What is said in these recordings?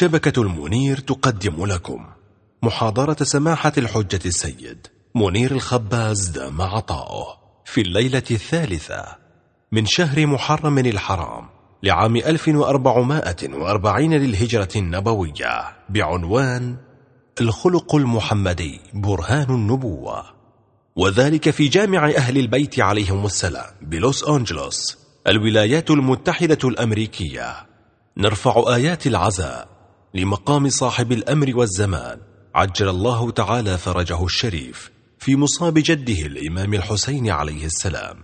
شبكة المنير تقدم لكم محاضرة سماحة الحجة السيد منير الخباز دام عطاؤه في الليلة الثالثة من شهر محرم الحرام لعام 1440 للهجرة النبوية بعنوان الخلق المحمدي برهان النبوة وذلك في جامع أهل البيت عليهم السلام بلوس أنجلوس الولايات المتحدة الأمريكية. نرفع آيات العزاء. لمقام صاحب الأمر والزمان. عجل الله تعالى فرجه الشريف في مصاب جده الإمام الحسين عليه السلام.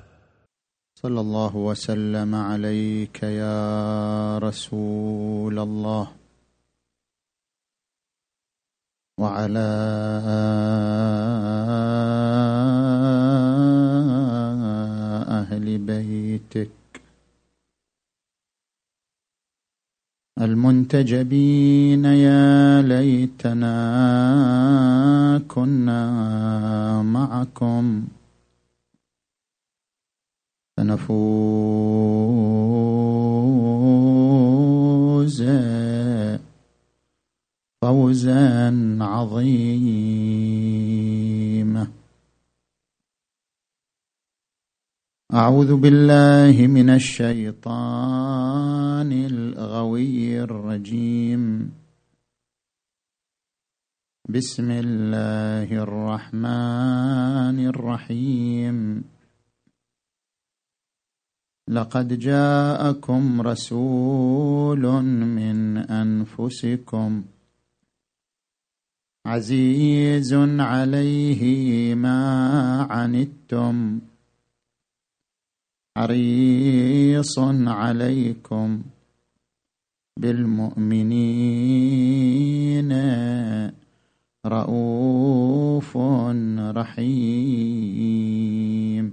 صلى الله وسلم عليك يا رسول الله. وعلى أهل بيتك المنتجبين يا ليتنا كنا معكم. فنفوز فوزا عظيما. أعوذ بالله من الشيطان الغوي الرجيم. بسم الله الرحمن الرحيم. لقد جاءكم رسول من أنفسكم عزيز عليه ما عنتم حريص عليكم بالمؤمنين. رؤوف رحيم.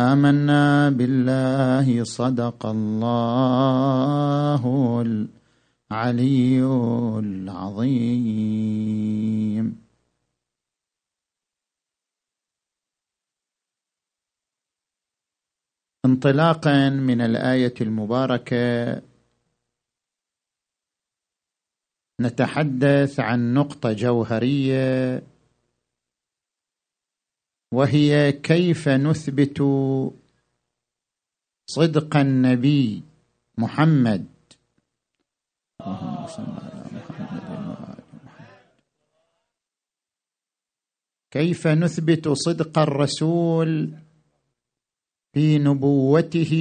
آمنا بالله صدق الله العلي العظيم. انطلاقا من الآية المباركة نتحدث عن نقطة جوهرية وهي كيف نثبت صدق النبي محمد. كيف نثبت صدق الرسول في نبوته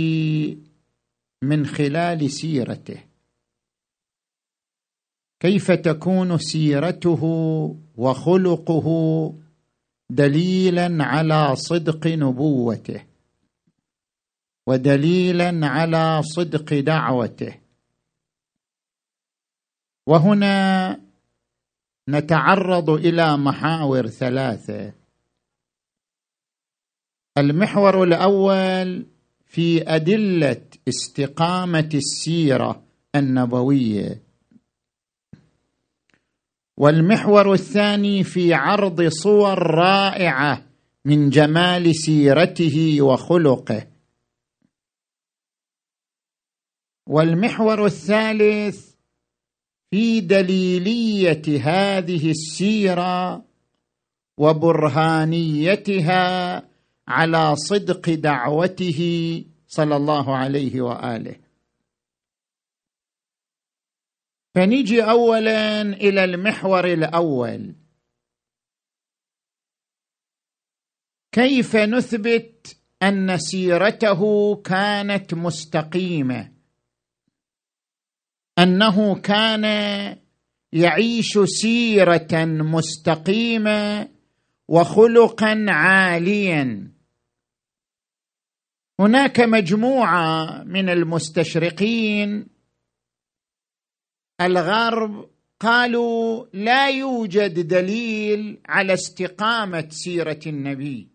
من خلال سيرته. كيف تكون سيرته وخلقه دليلا على صدق نبوته؟ ودليلا على صدق دعوته. وهنا نتعرض إلى محاور ثلاثة. المحور الأول في أدلة استقامة السيرة النبوية. والمحور الثاني في عرض صور رائعة من جمال سيرته وخلقه. والمحور الثالث في دليلية هذه السيرة وبرهانيتها على صدق دعوته صلى الله عليه وآله. فنجي اولا إلى المحور الأول. كيف نثبت أن سيرته كانت مستقيمة؟ أنه كان يعيش سيرة مستقيمة وخلقا عاليا. هناك مجموعة من المستشرقين الغرب قالوا لا يوجد دليل على استقامة سيرة النبي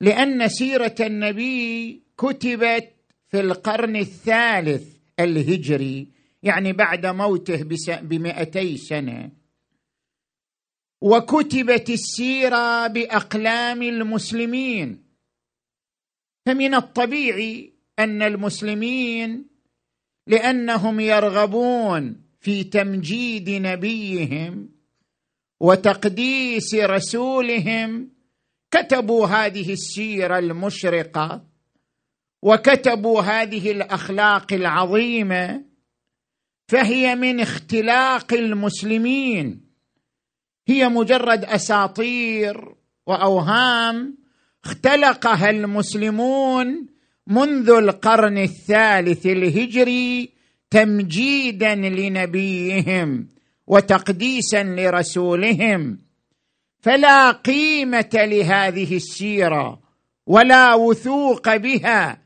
لأن سيرة النبي كتبت في القرن الثالث الهجري يعني بعد موته بمئتي سنة. وكتبت السيرة بأقلام المسلمين. فمن الطبيعي أن المسلمين لأنهم يرغبون في تمجيد نبيهم وتقديس رسولهم كتبوا هذه السيرة المشرقة وكتبوا هذه الأخلاق العظيمة فهي من اختلاق المسلمين. هي مجرد أساطير وأوهام اختلقها المسلمون منذ القرن الثالث الهجري تمجيدا لنبيهم وتقديسا لرسولهم. فلا قيمة لهذه السيرة ولا وثوق بها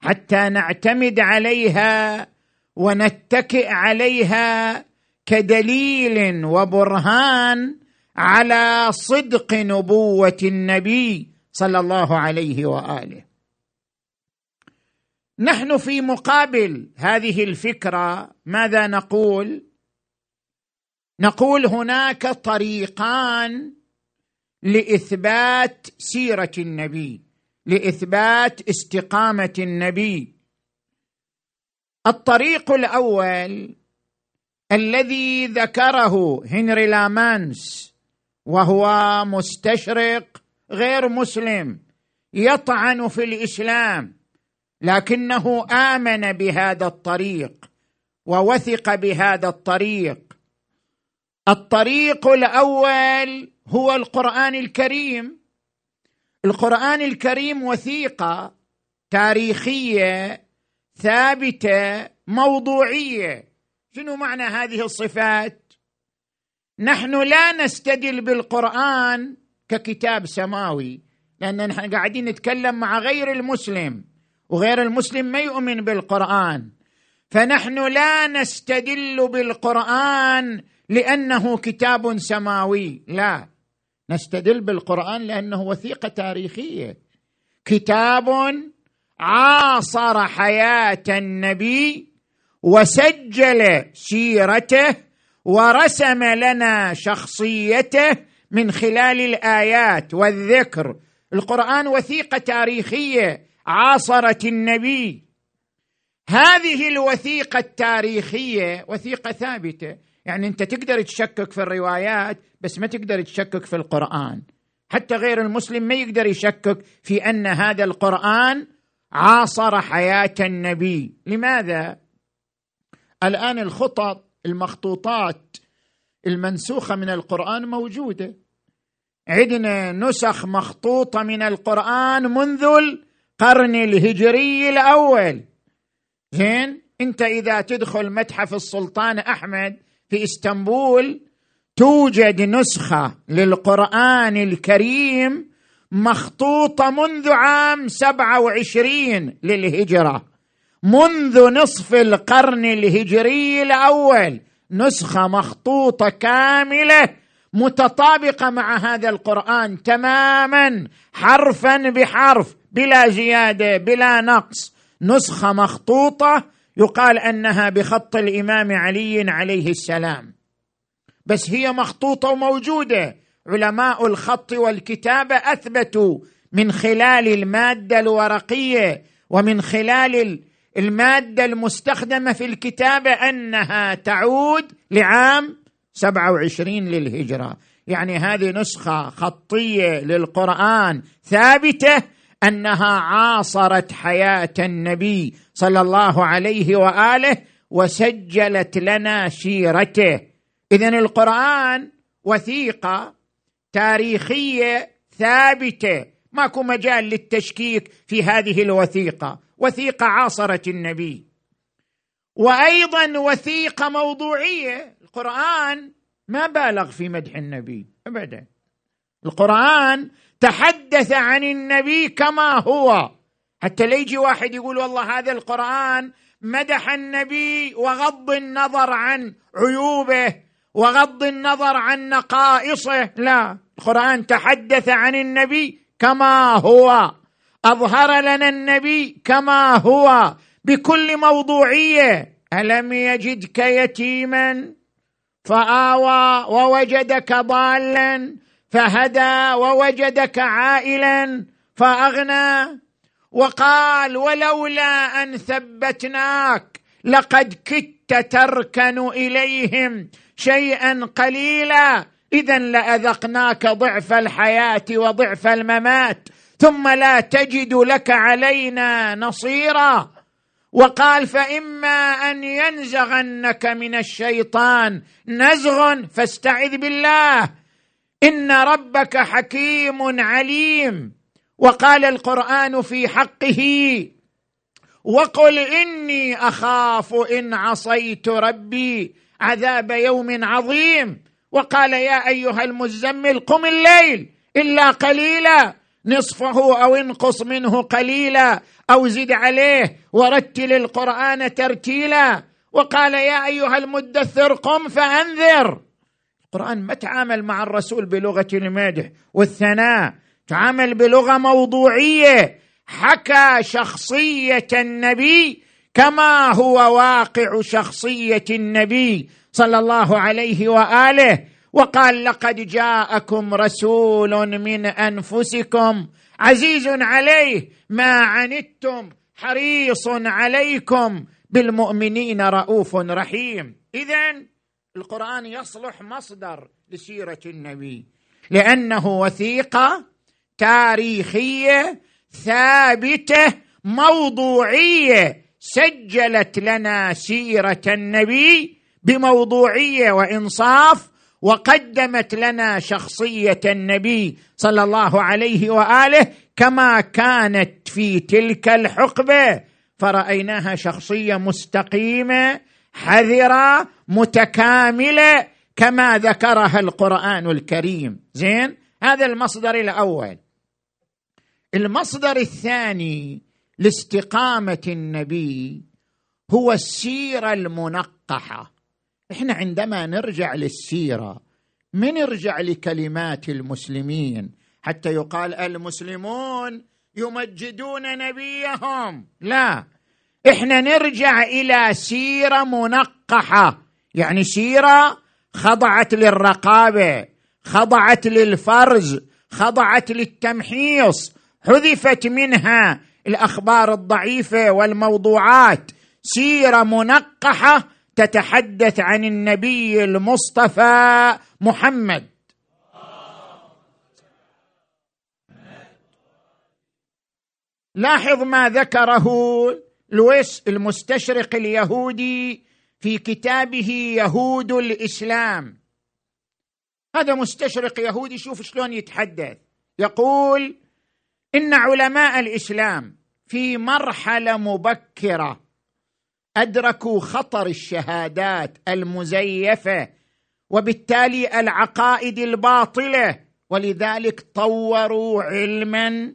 حتى نعتمد عليها ونتكئ عليها كدليل وبرهان على صدق نبوة النبي صلى الله عليه وآله. نحن في مقابل هذه الفكرة ماذا نقول؟ نقول هناك طريقان لإثبات سيرة النبي لإثبات استقامة النبي. الطريق الأول الذي ذكره هنري لامانس وهو مستشرق غير مسلم يطعن في الإسلام لكنه آمن بهذا الطريق ووثق بهذا الطريق. الطريق الأول هو القرآن الكريم. القرآن الكريم وثيقة تاريخية ثابتة موضوعية. شنو معنى هذه الصفات؟ نحن لا نستدل بالقرآن ككتاب سماوي لأن نحن قاعدين نتكلم مع غير المسلم وغير المسلم ما يؤمن بالقرآن. فنحن لا نستدل بالقرآن لأنه كتاب سماوي لا. نستدل بالقرآن لأنه وثيقة تاريخية. كتاب عاصر حياة النبي وسجل سيرته ورسم لنا شخصيته من خلال الآيات والذكر. القرآن وثيقة تاريخية. عاصرت النبي. هذه الوثيقة التاريخية وثيقة ثابتة. يعني أنت تقدر تشكك في الروايات بس ما تقدر تشكك في القرآن. حتى غير المسلم ما يقدر يشكك في أن هذا القرآن عاصر حياة النبي. لماذا؟ الآن الخطط المخطوطات المنسوخة من القرآن موجودة. عندنا نسخ مخطوطة من القرآن منذ القرن الهجري الأول. زين أنت إذا تدخل متحف السلطان أحمد في إسطنبول توجد نسخة للقرآن الكريم مخطوطة منذ عام سبعة وعشرين للهجرة منذ نصف القرن الهجري الأول. نسخة مخطوطة كاملة متطابقة مع هذا القرآن تماما حرفا بحرف بلا زيادة بلا نقص. نسخة مخطوطة يقال أنها بخط الإمام علي عليه السلام. بس هي مخطوطة وموجودة. علماء الخط والكتابة أثبتوا من خلال المادة الورقية ومن خلال المادة المستخدمة في الكتابه أنها تعود لعام 27 للهجرة. يعني هذه نسخة خطية للقرآن ثابتة أنها عاصرت حياة النبي صلى الله عليه وآله وسجلت لنا سيرته اذا القرآن وثيقة تاريخية ثابتة. ماكو مجال للتشكيك في هذه الوثيقة. وثيقه عاصرت النبي. وأيضا وثيقه موضوعية القرآن ما بالغ في مدح النبي ابدا. القرآن تحدث عن النبي كما هو. حتى لا يجي واحد يقول والله هذا القرآن مدح النبي وغض النظر عن عيوبه وغض النظر عن نقائصه. لا القرآن تحدث عن النبي كما هو. أظهر لنا النبي كما هو بكل موضوعية. ألم يجدك يتيما فآوى ووجدك ضالا فهدى ووجدك عائلا فأغنى وقال ولولا أن ثبتناك لقد كدت تركن إليهم شيئا قليلا. اذا لأذقناك ضعف الحياة وضعف الممات. ثم لا تجد لك علينا نصيرا. وقال فإما أن ينزغنك من الشيطان نزغ فاستعذ بالله. إن ربك حكيم عليم. وقال القرآن في حقه وقل إني أخاف إن عصيت ربي عذاب يوم عظيم. وقال يا أيها المزمل قم الليل إلا قليلا. نصفه أو انقص منه قليلا أو زد عليه ورتل القرآن ترتيلا. وقال يا أيها المدثر قم فأنذر. القرآن ما تعامل مع الرسول بلغة المدح والثناء تعامل بلغة موضوعية. حكى شخصية النبي كما هو واقع شخصية النبي صلى الله عليه وآله. وقال لقد جاءكم رسول من أنفسكم عزيز عليه ما عنتم حريص عليكم بالمؤمنين رؤوف رحيم. اذا القرآن يصلح مصدر لسيرة النبي لأنه وثيقة تاريخية ثابتة موضوعية سجلت لنا سيرة النبي بموضوعية وإنصاف وقدمت لنا شخصية النبي صلى الله عليه وآله كما كانت في تلك الحقبة. فرأيناها شخصية مستقيمة حذرة متكاملة كما ذكرها القرآن الكريم. زين؟ هذا المصدر الأول. المصدر الثاني لاستقامة النبي هو السيرة المنقحة. إحنا عندما نرجع للسيرة من نرجع لكلمات المسلمين حتى يقال المسلمون يمجدون نبيهم؟ لا. إحنا نرجع إلى سيرة منقحة. يعني سيرة خضعت للرقابة خضعت للفرز خضعت للتمحيص. حذفت منها الأخبار الضعيفة والموضوعات. سيرة منقحة تتحدث عن النبي المصطفى محمد. لاحظ ما ذكره لويس المستشرق اليهودي في كتابه يهود الإسلام. هذا مستشرق يهودي شوف شلون يتحدث. يقول إن علماء الإسلام في مرحلة مبكرة أدركوا خطر الشهادات المزيفة وبالتالي العقائد الباطلة ولذلك طوروا علما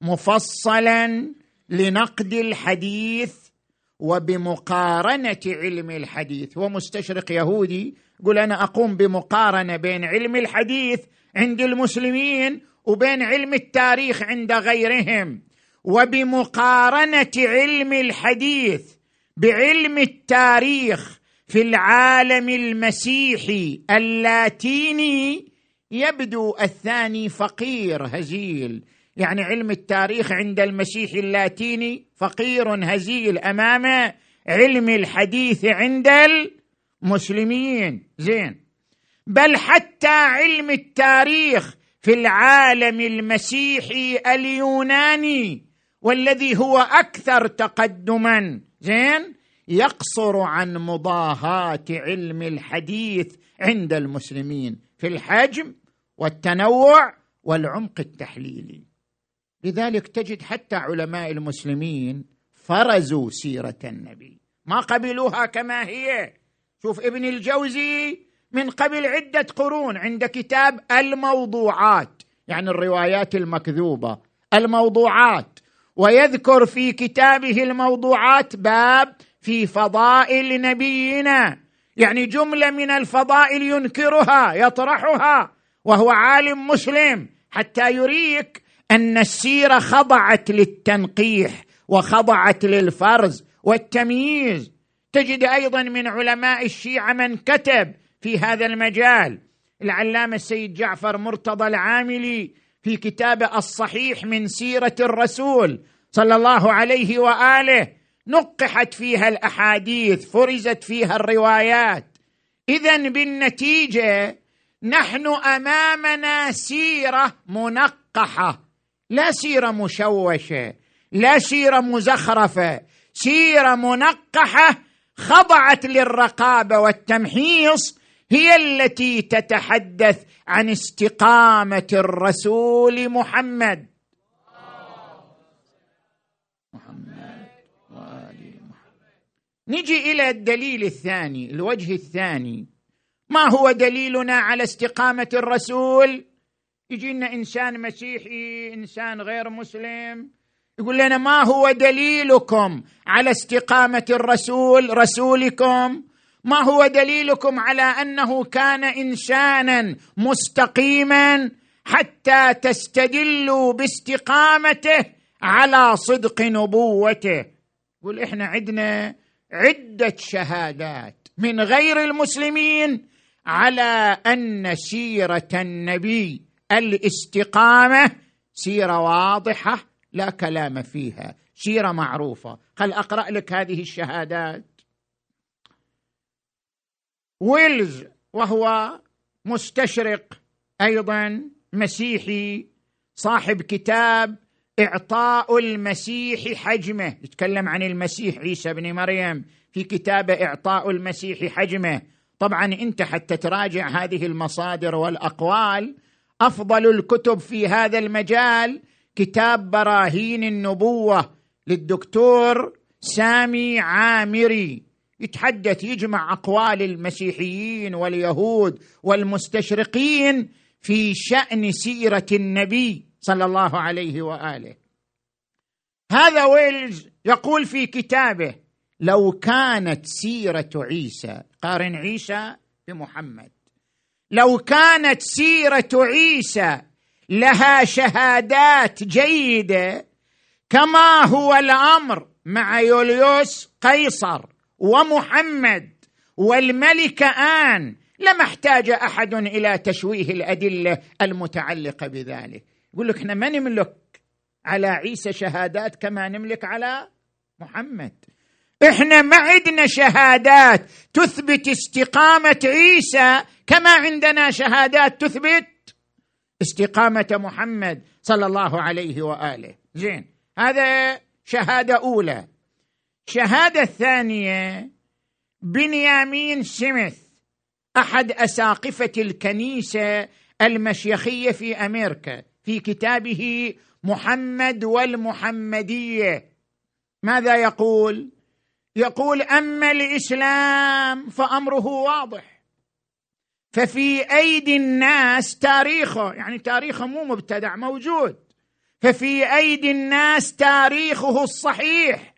مفصلا لنقد الحديث وبمقارنة علم الحديث. هو مستشرق يهودي يقول أنا أقوم بمقارنة بين علم الحديث عند المسلمين وبين علم التاريخ عند غيرهم وبمقارنة علم الحديث بعلم التاريخ في العالم المسيحي اللاتيني يبدو الثاني فقير هزيل. يعني علم التاريخ عند المسيح اللاتيني فقير هزيل أمام علم الحديث عند المسلمين. زين. بل حتى علم التاريخ في العالم المسيحي اليوناني والذي هو أكثر تقدما زين يقصر عن مضاهاة علم الحديث عند المسلمين في الحجم والتنوع والعمق التحليلي. لذلك تجد حتى علماء المسلمين فرزوا سيرة النبي. ما قبلوها كما هي. شوف ابن الجوزي من قبل عدة قرون عند كتاب الموضوعات يعني الروايات المكذوبة. الموضوعات. ويذكر في كتابه الموضوعات باب في فضائل نبينا. يعني جملة من الفضائل ينكرها يطرحها وهو عالم مسلم حتى يريك أن السيرة خضعت للتنقيح وخضعت للفرز والتمييز. تجد أيضا من علماء الشيعة من كتب في هذا المجال العلامة السيد جعفر مرتضى العاملي في كتابه الصحيح من سيرة الرسول صلى الله عليه وآله نقحت فيها الأحاديث فرزت فيها الروايات. اذا بالنتيجة نحن أمامنا سيرة منقحة لا سيرة مشوشة لا سيرة مزخرفة. سيرة منقحة خضعت للرقابة والتمحيص هي التي تتحدث عن استقامة الرسول محمد. محمد محمد. نجي إلى الدليل الثاني الوجه الثاني. ما هو دليلنا على استقامة الرسول؟ يجينا إنسان مسيحي إنسان غير مسلم يقول لنا ما هو دليلكم على استقامة الرسول رسولكم؟ ما هو دليلكم على أنه كان إنسانا مستقيما حتى تستدلوا باستقامته على صدق نبوته؟ يقول إحنا عندنا عدة شهادات من غير المسلمين على أن سيرة النبي الاستقامة سيرة واضحة لا كلام فيها سيرة معروفة. خل أقرأ لك هذه الشهادات؟ ويلز وهو مستشرق أيضا مسيحي صاحب كتاب إعطاء المسيح حجمه. يتكلم عن المسيح عيسى بن مريم في كتابه إعطاء المسيح حجمه. طبعا أنت حتى تراجع هذه المصادر والأقوال. أفضل الكتب في هذا المجال كتاب براهين النبوة للدكتور سامي عامري. يتحدث يجمع أقوال المسيحيين واليهود والمستشرقين في شأن سيرة النبي صلى الله عليه وآله. هذا ويلز يقول في كتابه لو كانت سيرة عيسى قارن عيسى بمحمد. لو كانت سيرة عيسى لها شهادات جيدة كما هو الأمر مع يوليوس قيصر ومحمد والملك آن لما أحتاج أحد إلى تشويه الأدلة المتعلقة بذلك. يقول لك إحنا ما نملك على عيسى شهادات كما نملك على محمد. إحنا ما عندنا شهادات تثبت استقامة عيسى كما عندنا شهادات تثبت استقامة محمد صلى الله عليه وآله. زين هذا شهادة أولى. شهادة ثانية. بنيامين سميث أحد أساقفة الكنيسة المشيخية في أمريكا في كتابه محمد والمحمدية. ماذا يقول؟ يقول أما الإسلام فأمره واضح. ففي أيدي الناس تاريخه يعني تاريخه مو مبتدع موجود. ففي أيدي الناس تاريخه الصحيح.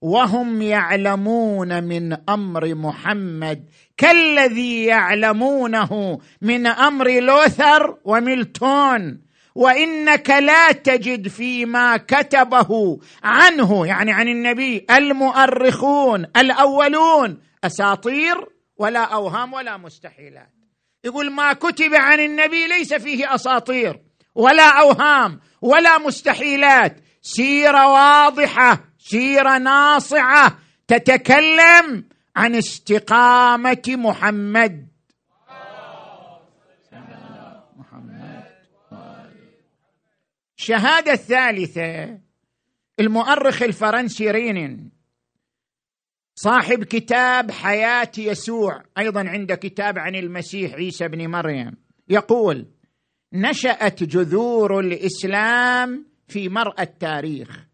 وهم يعلمون من أمر محمد كالذي يعلمونه من أمر لوثر وميلتون وإنك لا تجد فيما كتبه عنه يعني عن النبي المؤرخون الأولون أساطير ولا أوهام ولا مستحيلات. يقول ما كتب عن النبي ليس فيه أساطير ولا أوهام ولا مستحيلات. سيرة واضحة سيره ناصعة تتكلم عن استقامة محمد. الشهاده الثالثه المؤرخ الفرنسي رينين. صاحب كتاب حياة يسوع أيضا عنده كتاب عن المسيح عيسى بن مريم. يقول نشأت جذور الإسلام في مرأى التاريخ.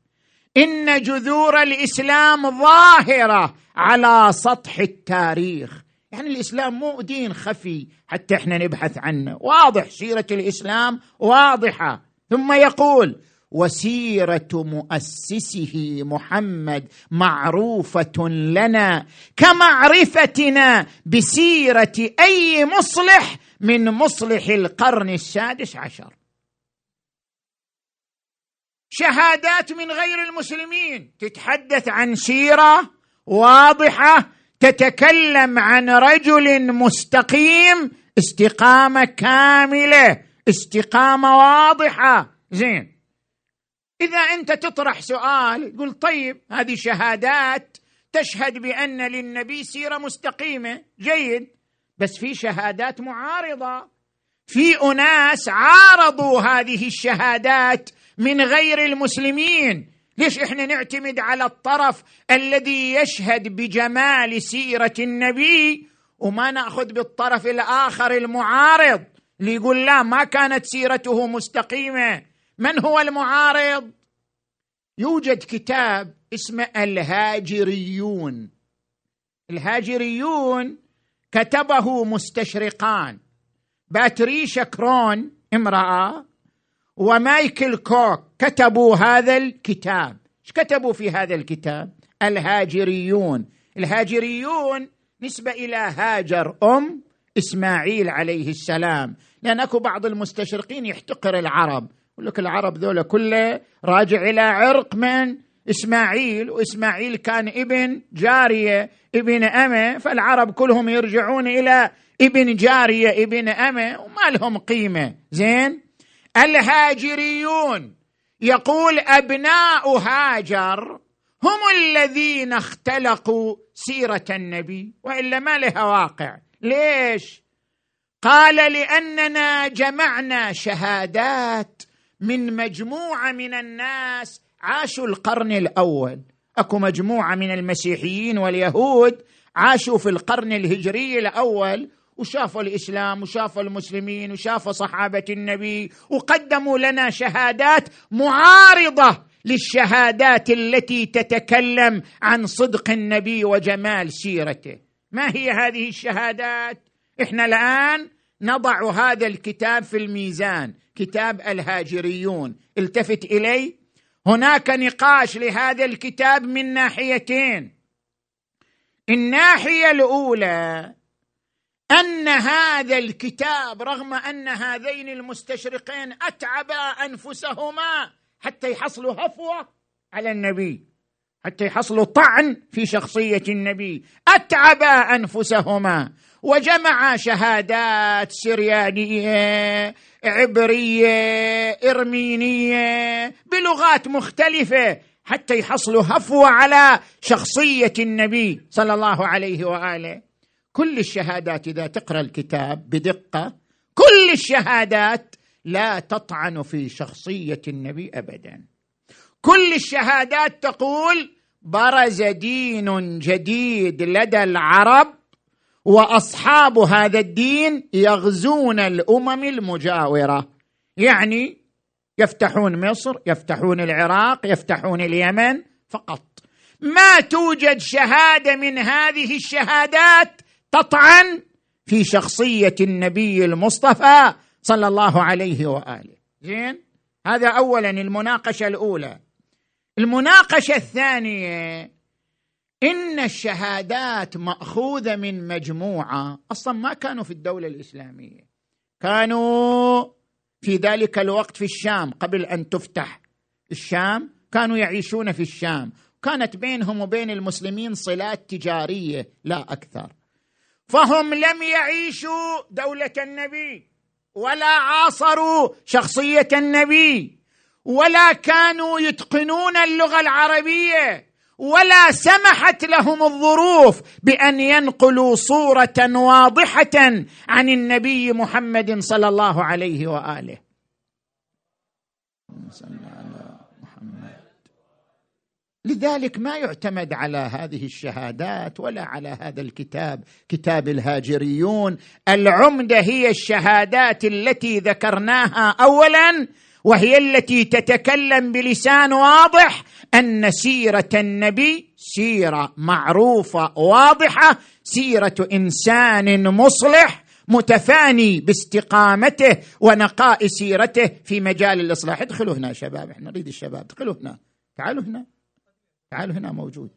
إن جذور الإسلام ظاهرة على سطح التاريخ. يعني الإسلام مو دين خفي حتى إحنا نبحث عنه. واضح سيرة الإسلام واضحة. ثم يقول وسيرة مؤسسه محمد معروفة لنا كمعرفتنا بسيرة أي مصلح من مصلح القرن السادس عشر. شهادات من غير المسلمين. تتحدث عن سيرة واضحة تتكلم عن رجل مستقيم استقامة كاملة استقامة واضحة. زين. إذا أنت تطرح سؤال تقول طيب هذه شهادات تشهد بأن للنبي سيرة مستقيمة. جيد. بس في شهادات معارضة. في أناس عارضوا هذه الشهادات من غير المسلمين. ليش إحنا نعتمد على الطرف الذي يشهد بجمال سيرة النبي وما نأخذ بالطرف الآخر المعارض؟ اللي يقول لا ما كانت سيرته مستقيمة. من هو المعارض؟ يوجد كتاب اسمه الهاجريون. الهاجريون كتبه مستشرقان. باتريشا كرون امرأة ومايكل كوك كتبوا هذا الكتاب. إيش كتبوا في هذا الكتاب؟ الهاجريون. الهاجريون نسبة إلى هاجر أم إسماعيل عليه السلام. لأن أكو بعض المستشرقين يحتقر العرب. يقول لك العرب ذولا كله راجع إلى عرق من إسماعيل وإسماعيل كان ابن جارية ابن أمة. فالعرب كلهم يرجعون إلى ابن جارية ابن أمة وما لهم قيمة. زين؟ الهاجريون. يقول أبناء هاجر هم الذين اختلقوا سيرة النبي وإلا ما لها واقع. ليش؟ قال لأننا جمعنا شهادات من مجموعة من الناس عاشوا القرن الأول. أكو مجموعة من المسيحيين واليهود عاشوا في القرن الهجري الأول وشافوا الإسلام وشافوا المسلمين وشافوا صحابة النبي وقدموا لنا شهادات معارضة للشهادات التي تتكلم عن صدق النبي وجمال سيرته. ما هي هذه الشهادات؟ إحنا الآن نضع هذا الكتاب في الميزان كتاب الهاجريون. التفت إلي؟ هناك نقاش لهذا الكتاب من ناحيتين. الناحية الأولى أن هذا الكتاب رغم أن هذين المستشرقين أتعبا أنفسهما حتى يحصلوا هفوه على النبي حتى يحصلوا طعن في شخصية النبي. أتعبا أنفسهما وجمع شهادات سريانية عبرية إرمينية بلغات مختلفة حتى يحصلوا هفوه على شخصية النبي صلى الله عليه وآله. كل الشهادات إذا تقرأ الكتاب بدقة كل الشهادات لا تطعن في شخصية النبي ابدا. كل الشهادات تقول برز دين جديد لدى العرب وأصحاب هذا الدين يغزون الأمم المجاورة. يعني يفتحون مصر يفتحون العراق يفتحون اليمن فقط. ما توجد شهادة من هذه الشهادات تطعن في شخصية النبي المصطفى صلى الله عليه وآله. زين؟ هذا اولا المناقشة الأولى. المناقشة الثانية إن الشهادات مأخوذة من مجموعة. أصلا ما كانوا في الدولة الإسلامية. كانوا في ذلك الوقت في الشام قبل أن تفتح الشام. كانوا يعيشون في الشام. كانت بينهم وبين المسلمين صلات تجارية لا أكثر. فهم لم يعيشوا دولة النبي ولا عاصروا شخصية النبي ولا كانوا يتقنون اللغة العربية ولا سمحت لهم الظروف بأن ينقلوا صورة واضحة عن النبي محمد صلى الله عليه وآله. لذلك ما يعتمد على هذه الشهادات ولا على هذا الكتاب كتاب الهاجريون. العمدة هي الشهادات التي ذكرناها اولا وهي التي تتكلم بلسان واضح أن سيرة النبي سيرة معروفة واضحة سيرة إنسان مصلح متفاني باستقامته ونقاء سيرته في مجال الإصلاح. ادخلوا هنا شباب إحنا نريد الشباب ادخلوا هنا تعالوا هنا. تعالوا هنا موجود.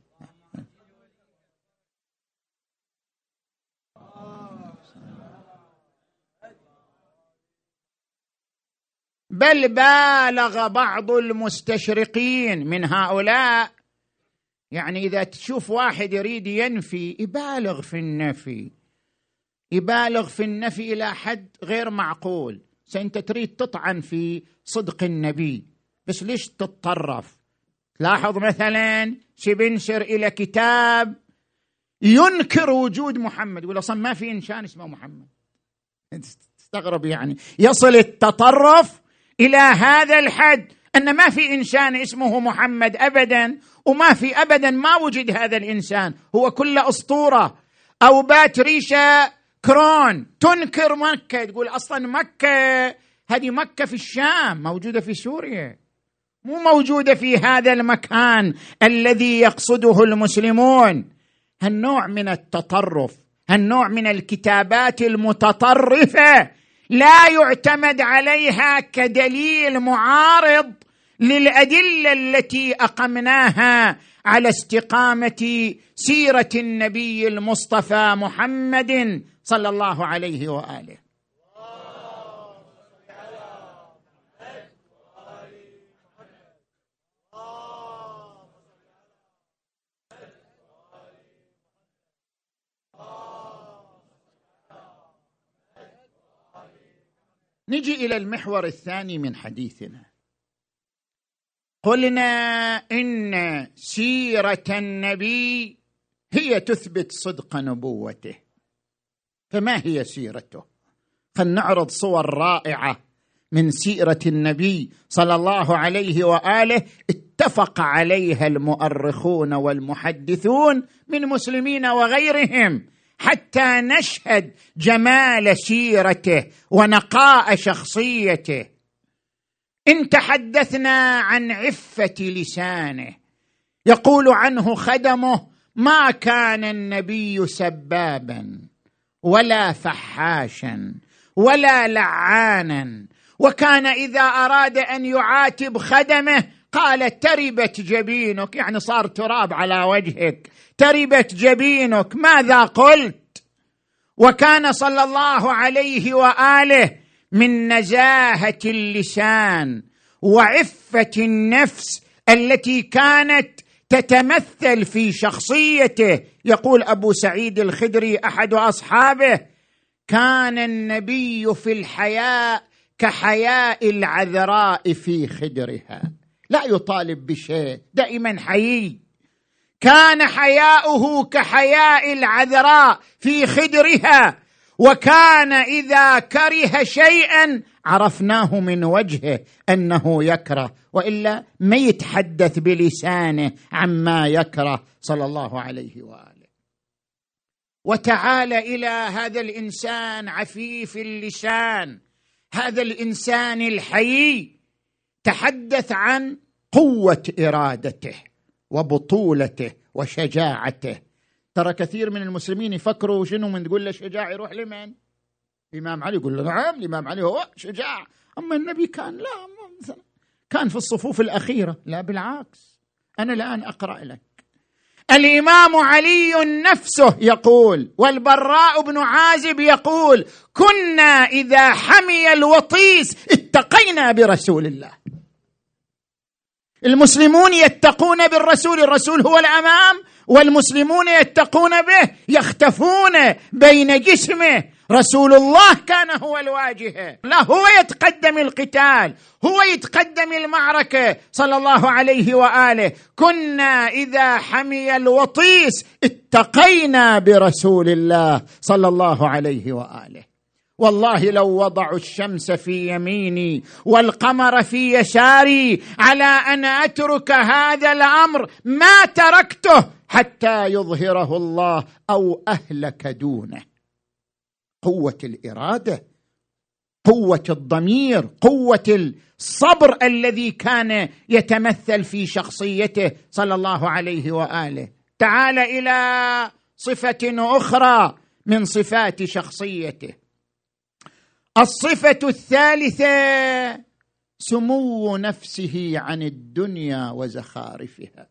بل بالغ بعض المستشرقين من هؤلاء. يعني إذا تشوف واحد يريد ينفي يبالغ في النفي. يبالغ في النفي إلى حد غير معقول. سأنت تريد تطعن في صدق النبي. بس ليش تتطرف؟ لاحظ مثلا سبنسر إلى كتاب ينكر وجود محمد يقول أصلا ما في إنسان اسمه محمد. تستغرب يعني. يصل التطرف إلى هذا الحد أن ما في إنسان اسمه محمد ابدا وما في ابدا ما وجد هذا الإنسان. هو كل أسطورة. أو باتريشا كرون تنكر مكة تقول أصلا مكة هذه مكة في الشام موجودة في سوريا. مو موجودة في هذا المكان الذي يقصده المسلمون. هالنوع من التطرف هالنوع من الكتابات المتطرفة لا يعتمد عليها كدليل معارض للأدلة التي أقمناها على استقامة سيرة النبي المصطفى محمد صلى الله عليه وآله. نجي إلى المحور الثاني من حديثنا. قلنا إن سيرة النبي هي تثبت صدق نبوته. فما هي سيرته؟ فلنعرض صور رائعة من سيرة النبي صلى الله عليه وآله اتفق عليها المؤرخون والمحدثون من مسلمين وغيرهم. حتى نشهد جمال سيرته ونقاء شخصيته. إن تحدثنا عن عفة لسانه يقول عنه خدمه ما كان النبي سبابا ولا فحاشا ولا لعانا وكان إذا أراد أن يعاتب خدمه قال تربت جبينك. يعني صار تراب على وجهك. تربت جبينك. ماذا قلت؟ وكان صلى الله عليه وآله من نزاهه اللسان وعفة النفس التي كانت تتمثل في شخصيته. يقول أبو سعيد الخدري أحد أصحابه كان النبي في الحياء كحياء العذراء في خدرها. لا يطالب بشيء دائما حيي. كان حياؤه كحياء العذراء في خدرها وكان إذا كره شيئا عرفناه من وجهه أنه يكره وإلا ما يتحدث بلسانه عما يكره صلى الله عليه وآله. وتعال إلى هذا الإنسان عفيف اللسان هذا الإنسان الحيي تحدث عن قوة إرادته. وبطولته وشجاعته. ترى كثير من المسلمين يفكروا شنو من تقول له شجاع يروح لمن؟ الامام علي يقول له نعم الإمام علي هو شجاع. أما النبي كان لا كان في الصفوف الأخيرة لا بالعكس. أنا الآن أقرأ لك. الإمام علي نفسه يقول والبراء بن عازب يقول كنا إذا حمي الوطيس اتقينا برسول الله. المسلمون يتقون بالرسول الرسول هو الأمام والمسلمون يتقون به يختفون بين جسمه. رسول الله كان هو الواجهه لا هو يتقدم القتال هو يتقدم المعركة. صلى الله عليه وآله. كنا إذا حمي الوطيس اتقينا برسول الله. صلى الله عليه وآله. والله لو وضعوا الشمس في يميني والقمر في يساري على أن أترك هذا الأمر ما تركته حتى يظهره الله أو أهلك دونه. قوة الإرادة قوة الضمير قوة الصبر الذي كان يتمثل في شخصيته صلى الله عليه وآله. تعال إلى صفة أخرى من صفات شخصيته. الصفة الثالثة سمو نفسه عن الدنيا وزخارفها.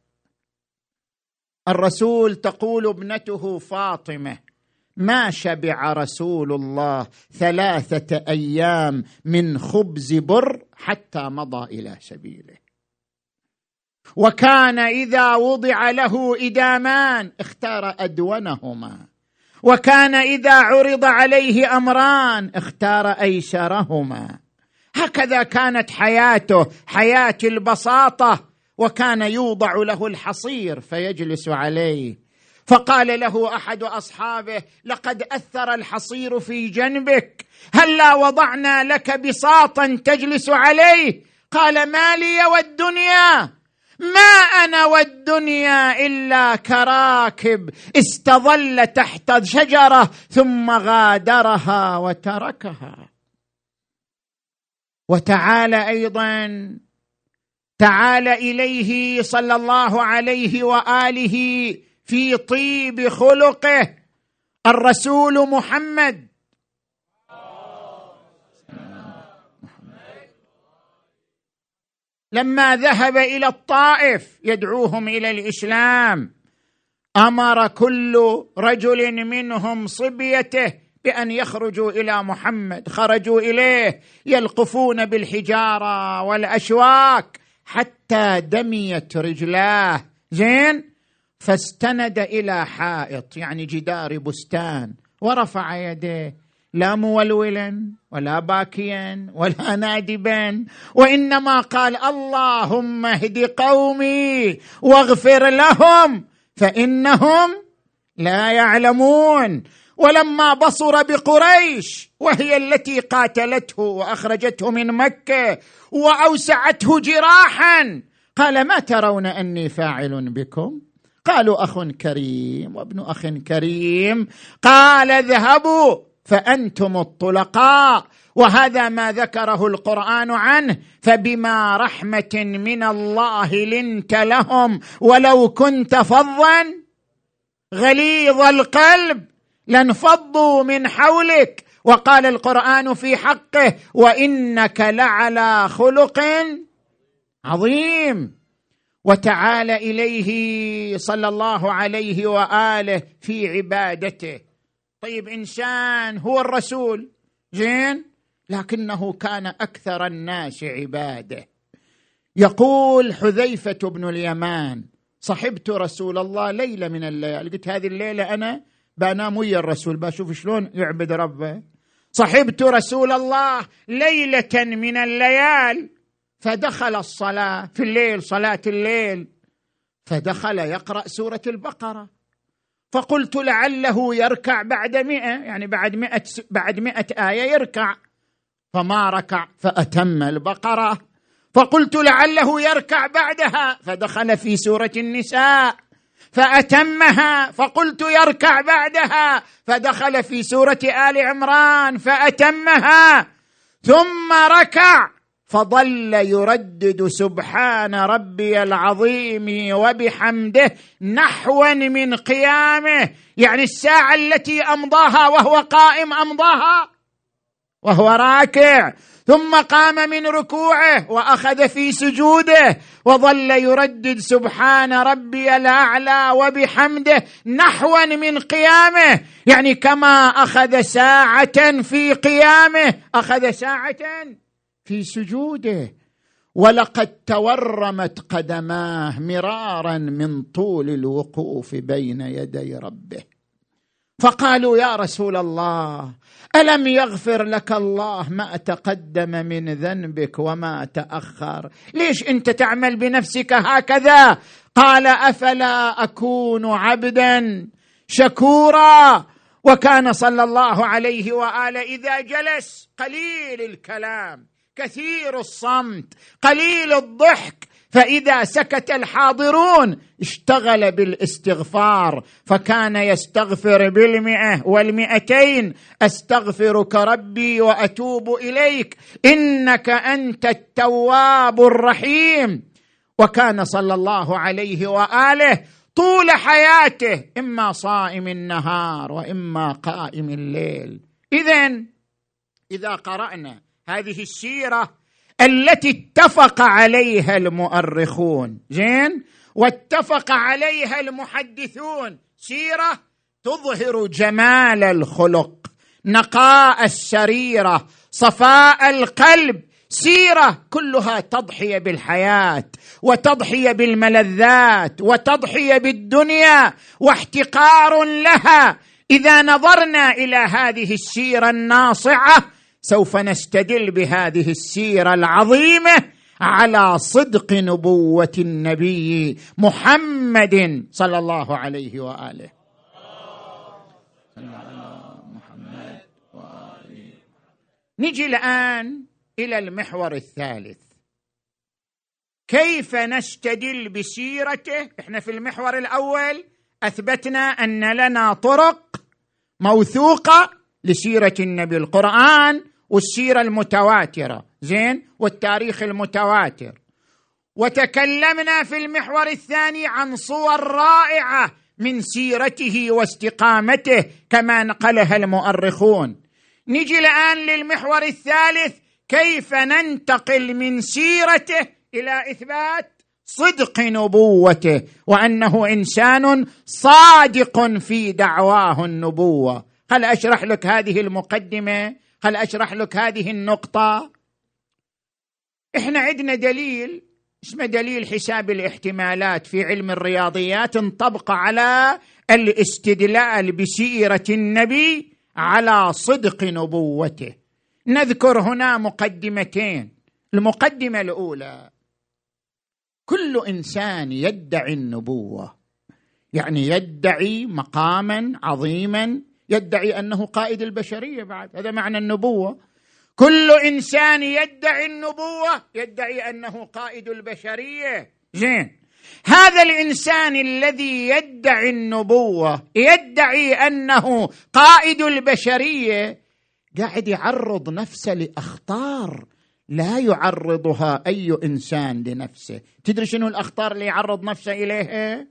الرسول تقول ابنته فاطمة ما شبع رسول الله ثلاثة أيام من خبز بر حتى مضى إلى سبيله. وكان إذا وضع له إدامان اختار أدونهما. وكان إذا عرض عليه أمران اختار أيسرهما. هكذا كانت حياته حياة البساطة وكان يوضع له الحصير فيجلس عليه. فقال له أحد أصحابه لقد أثر الحصير في جنبك هلا وضعنا لك بساطا تجلس عليه؟ قال ما لي والدنيا. ما أنا والدنيا إلا كراكب. استظل تحت شجرة ثم غادرها وتركها. وتعالى أيضا تعال إليه صلى الله عليه وآله في طيب خلقه الرسول محمد. لما ذهب إلى الطائف يدعوهم إلى الإسلام أمر كل رجل منهم صبيته بأن يخرجوا إلى محمد خرجوا إليه يلقفون بالحجارة والأشواك حتى دميت رجلاه. زين؟ فاستند إلى حائط يعني جدار بستان ورفع يديه لا مولولا ولا باكيا ولا نادبا وإنما قال اللهم اهد قومي واغفر لهم فإنهم لا يعلمون. ولما بصر بقريش وهي التي قاتلته وأخرجته من مكة وأوسعته جراحا قال ما ترون أني فاعل بكم؟ قالوا أخ كريم وابن أخ كريم. قال اذهبوا. فأنتم الطلقاء وهذا ما ذكره القرآن عنه فبما رحمة من الله لنت لهم ولو كنت فظا غليظ القلب لانفضوا من حولك. وقال القرآن في حقه وإنك لعلى خلق عظيم. وتعال إليه صلى الله عليه وآله في عبادته. طيب إنسان هو الرسول زين؟ لكنه كان أكثر الناس عباده. يقول حذيفة بن اليمان صحبت رسول الله ليلة من الليالي. قلت هذه الليلة أنا بنام ويا الرسول بشوف شلون يعبد ربه. صحبت رسول الله ليلة من الليال. فدخل الصلاة في الليل صلاة الليل فدخل يقرأ سورة البقرة. فقلت لعله يركع بعد مئة يعني بعد مئة, بعد مئة آية يركع. فما ركع فأتم البقرة. فقلت لعله يركع بعدها فدخل في سورة النساء. فأتمها فقلت يركع بعدها فدخل في سورة آل عمران فأتمها. ثم ركع. فظل يردد سبحان ربي العظيم وبحمده نحوا من قيامه يعني الساعة التي أمضاها وهو قائم أمضاها وهو راكع ثم قام من ركوعه وأخذ في سجوده وظل يردد سبحان ربي الأعلى وبحمده نحوا من قيامه يعني كما أخذ ساعة في قيامه أخذ ساعة في سجوده. ولقد تورمت قدماه مرارا من طول الوقوف بين يدي ربه. فقالوا يا رسول الله ألم يغفر لك الله ما تقدم من ذنبك وما تأخر؟ ليش أنت تعمل بنفسك هكذا؟ قال أفلا أكون عبدا شكورا؟ وكان صلى الله عليه وآله إذا جلس قليل الكلام. كثير الصمت قليل الضحك. فإذا سكت الحاضرون اشتغل بالاستغفار. فكان يستغفر بالمئة والمئتين. أستغفرك ربي وأتوب إليك. إنك أنت التواب الرحيم. وكان صلى الله عليه وآله طول حياته إما صائم النهار وإما قائم الليل. اذا إذا قرأنا هذه السيرة التي اتفق عليها المؤرخون. زين؟ واتفق عليها المحدثون. سيرة تظهر جمال الخلق نقاء السريرة صفاء القلب. سيرة كلها تضحية بالحياة وتضحية بالملذات وتضحية بالدنيا واحتقار لها. إذا نظرنا إلى هذه السيرة الناصعة سوف نستدل بهذه السيرة العظيمة على صدق نبوة النبي محمد صلى الله عليه وآله محمد. نجي الآن إلى المحور الثالث كيف نستدل بسيرته إحنا في المحور الأول أثبتنا أن لنا طرق موثوقة لسيرة النبي القرآن والسيرة المتواترة زين؟ والتاريخ المتواتر. وتكلمنا في المحور الثاني عن صور رائعة من سيرته واستقامته كما نقلها المؤرخون. نجي الآن للمحور الثالث كيف ننتقل من سيرته إلى إثبات صدق نبوته وأنه إنسان صادق في دعواه النبوة. هل أشرح لك هذه المقدمة؟ هل أشرح لك هذه النقطة؟ إحنا عندنا دليل اسمه دليل حساب الاحتمالات في علم الرياضيات انطبق على الاستدلال بسيرة النبي على صدق نبوته. نذكر هنا مقدمتين المقدمة الأولى. كل إنسان يدعي النبوة يعني يدعي مقاما عظيما يدعي أنه قائد البشرية بعد. هذا معنى النبوة. كل إنسان يدعي النبوة يدعي أنه قائد البشرية. زين. هذا الإنسان الذي يدعي النبوة يدعي أنه قائد البشرية قاعد يعرض نفسه لأخطار لا يعرضها أي إنسان لنفسه. تدري شنو الأخطار اللي يعرض نفسه إليها؟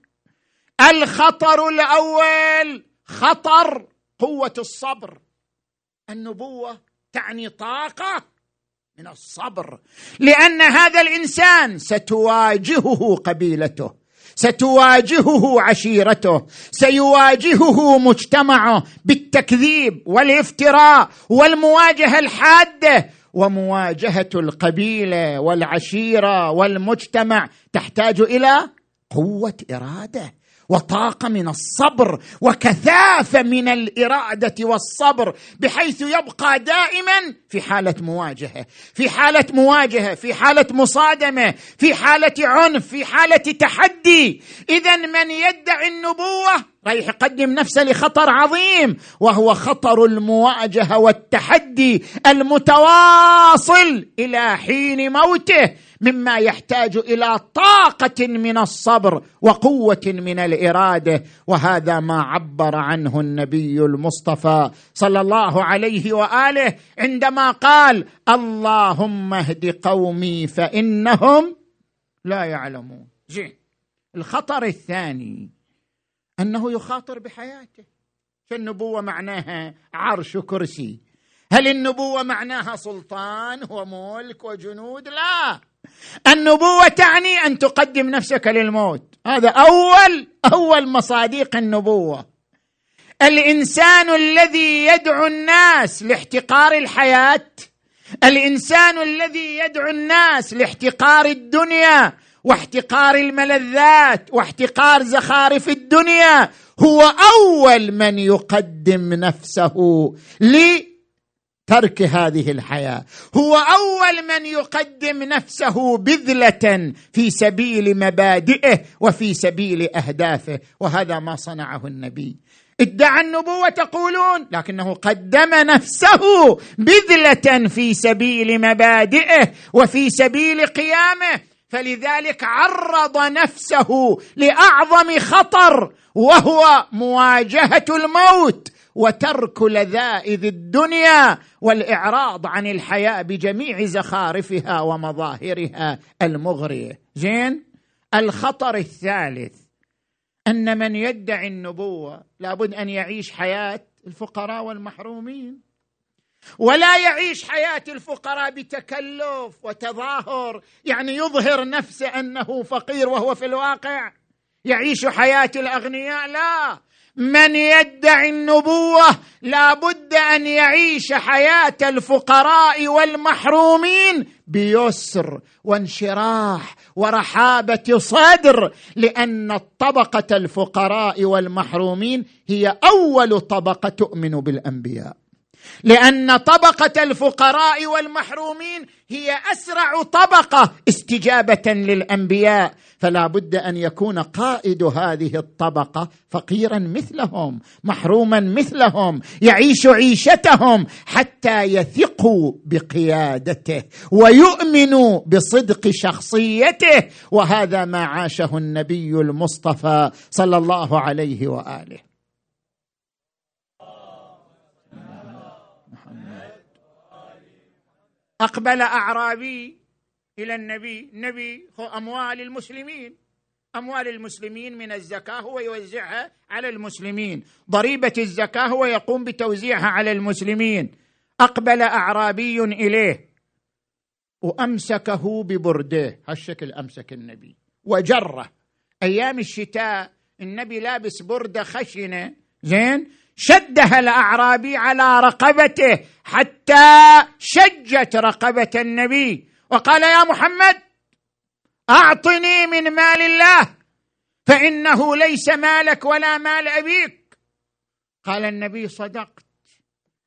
الخطر الأول خطر قوة الصبر. النبوة تعني طاقة من الصبر. لأن هذا الإنسان ستواجهه قبيلته ستواجهه عشيرته سيواجهه مجتمعه بالتكذيب والافتراء والمواجهة الحادة ومواجهة القبيلة والعشيرة والمجتمع تحتاج إلى قوة إرادة. وطاقه من الصبر وكثافه من الإرادة والصبر بحيث يبقى دائما في حالة مواجهة في حالة مواجهة في حالة مصادمة في حالة عنف في حالة تحدي. اذا من يدعي النبوة رايح يقدم نفسه لخطر عظيم وهو خطر المواجهة والتحدي المتواصل إلى حين موته. مما يحتاج إلى طاقة من الصبر وقوة من الإرادة وهذا ما عبر عنه النبي المصطفى صلى الله عليه وآله عندما قال اللهم اهد قومي فإنهم لا يعلمون. زين. الخطر الثاني أنه يخاطر بحياته. فالنبوه معناها عرش كرسي. هل النبوة معناها سلطان وملك وجنود؟ لا. النبوة تعني أن تقدم نفسك للموت. هذا أول أول مصاديق النبوة. الإنسان الذي يدعو الناس لاحتقار الحياة الإنسان الذي يدعو الناس لاحتقار الدنيا واحتقار الملذات واحتقار زخارف الدنيا هو أول من يقدم نفسه لترك هذه الحياة. هو أول من يقدم نفسه بذلة في سبيل مبادئه وفي سبيل أهدافه وهذا ما صنعه النبي. ادعى النبوة تقولون لكنه قدم نفسه بذلة في سبيل مبادئه وفي سبيل قيامه. فلذلك عرض نفسه لأعظم خطر وهو مواجهة الموت. وترك لذائذ الدنيا والإعراض عن الحياة بجميع زخارفها ومظاهرها المغريه زين؟ الخطر الثالث أن من يدعي النبوة لابد أن يعيش حياة الفقراء والمحرومين. ولا يعيش حياة الفقراء بتكلف وتظاهر يعني يظهر نفسه أنه فقير وهو في الواقع. يعيش حياة الأغنياء؟ لا. من يدعي النبوة لابد أن يعيش حياة الفقراء والمحرومين بيسر وانشراح ورحابة صدر لأن الطبقه الفقراء والمحرومين هي أول طبقة تؤمن بالأنبياء. لأن طبقة الفقراء والمحرومين هي أسرع طبقة استجابة للأنبياء. فلا بد أن يكون قائد هذه الطبقة فقيرا مثلهم محروما مثلهم يعيش عيشتهم حتى يثقوا بقيادته ويؤمنوا بصدق شخصيته. وهذا ما عاشه النبي المصطفى صلى الله عليه وآله. أقبل أعرابي إلى النبي. النبي هو أموال المسلمين. أموال المسلمين من الزكاة هو يوزعها على المسلمين. ضريبة الزكاة هو يقوم بتوزيعها على المسلمين. أقبل أعرابي إليه. وأمسكه ببرده. هالشكل أمسك النبي. وجره. أيام الشتاء النبي لابس برده خشنة. زين؟ شدها الأعرابي على رقبته حتى شجت رقبة النبي. وقال يا محمد أعطني من مال الله فإنه ليس مالك ولا مال أبيك. قال النبي صدقت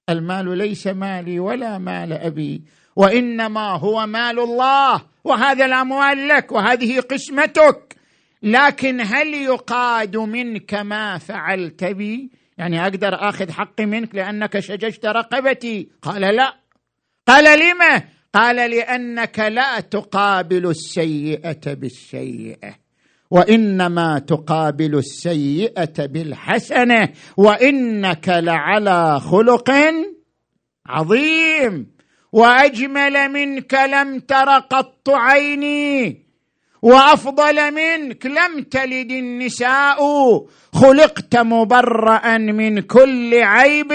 المال ليس مالي ولا مال أبي وإنما هو مال الله وهذا الاموال لك وهذه قسمتك. لكن هل يقاد منك ما فعلت بي؟ يعني أقدر آخذ حقي منك لأنك شججت رقبتي؟ قال لا. قال لم قال لأنك لا تقابل السيئة بالسيئة وإنما تقابل السيئة بالحسنة وإنك لعلى خلق عظيم. وأجمل منك لم تر قط عيني وأفضل منك لم تلد النساء. خلقت مبرأ من كل عيب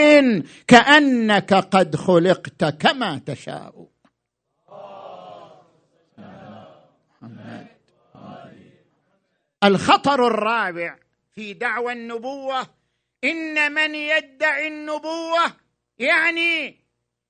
كأنك قد خلقت كما تشاء. الخطر الرابع في دعوى النبوة إن من يدعي النبوة يعني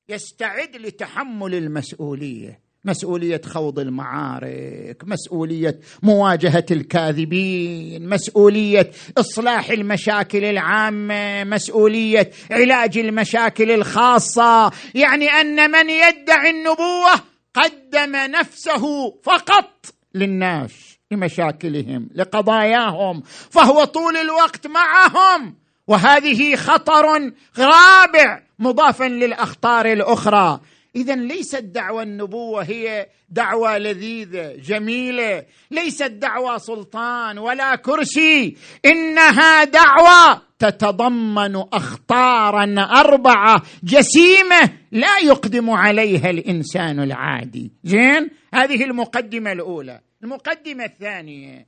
يستعد لتحمل المسؤولية مسؤولية خوض المعارك مسؤولية مواجهة الكاذبين مسؤولية إصلاح المشاكل العامة مسؤولية علاج المشاكل الخاصة. يعني أن من يدعي النبوة قدم نفسه فقط للناس. لمشاكلهم لقضاياهم فهو طول الوقت معهم. وهذه خطر رابع مضافا للأخطار الأخرى. اذا ليست دعوى النبوة هي دعوى لذيذة جميلة. ليست دعوى سلطان ولا كرسي. إنها دعوه تتضمن أخطارا أربعة جسيمة لا يقدم عليها الإنسان العادي. زين؟ هذه المقدمة الأولى. المقدمة الثانية.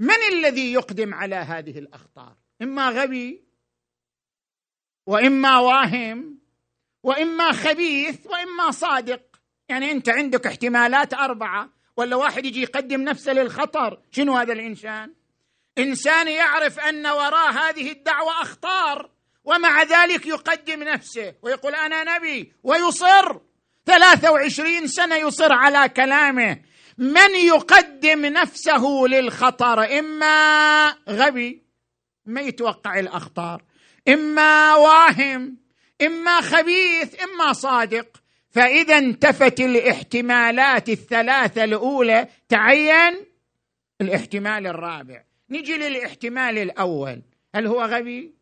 من الذي يقدم على هذه الأخطار؟ إما غبي وإما واهم وإما خبيث وإما صادق. يعني أنت عندك احتمالات أربعة ولا واحد يجي يقدم نفسه للخطر؟ شنو هذا الإنسان؟ إنسان يعرف أن وراء هذه الدعوة أخطار ومع ذلك يقدم نفسه ويقول أنا نبي ويصر. ثلاثة وعشرين سنة يصر على كلامه. من يقدم نفسه للخطر؟ إما غبي ما يتوقع الأخطار. إما واهم إما خبيث إما صادق. فإذا انتفت الاحتمالات الثلاثة الأولى تعين الاحتمال الرابع. نجي للاحتمال الأول. هل هو غبي؟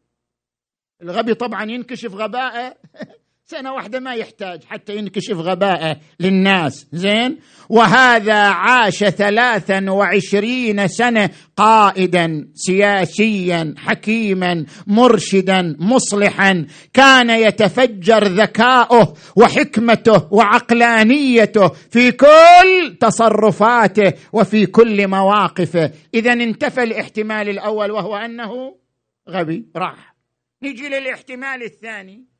الغبي طبعا ينكشف غباءه. سنة واحدة ما يحتاج حتى ينكشف غباءه للناس. زين؟ وهذا عاش ثلاثا وعشرين سنة قائدا سياسيا حكيما مرشدا مصلحا. كان يتفجر ذكاؤه وحكمته وعقلانيته في كل تصرفاته وفي كل مواقفه. إذا انتفى الاحتمال الأول وهو أنه غبي راح. نجي للاحتمال الثاني.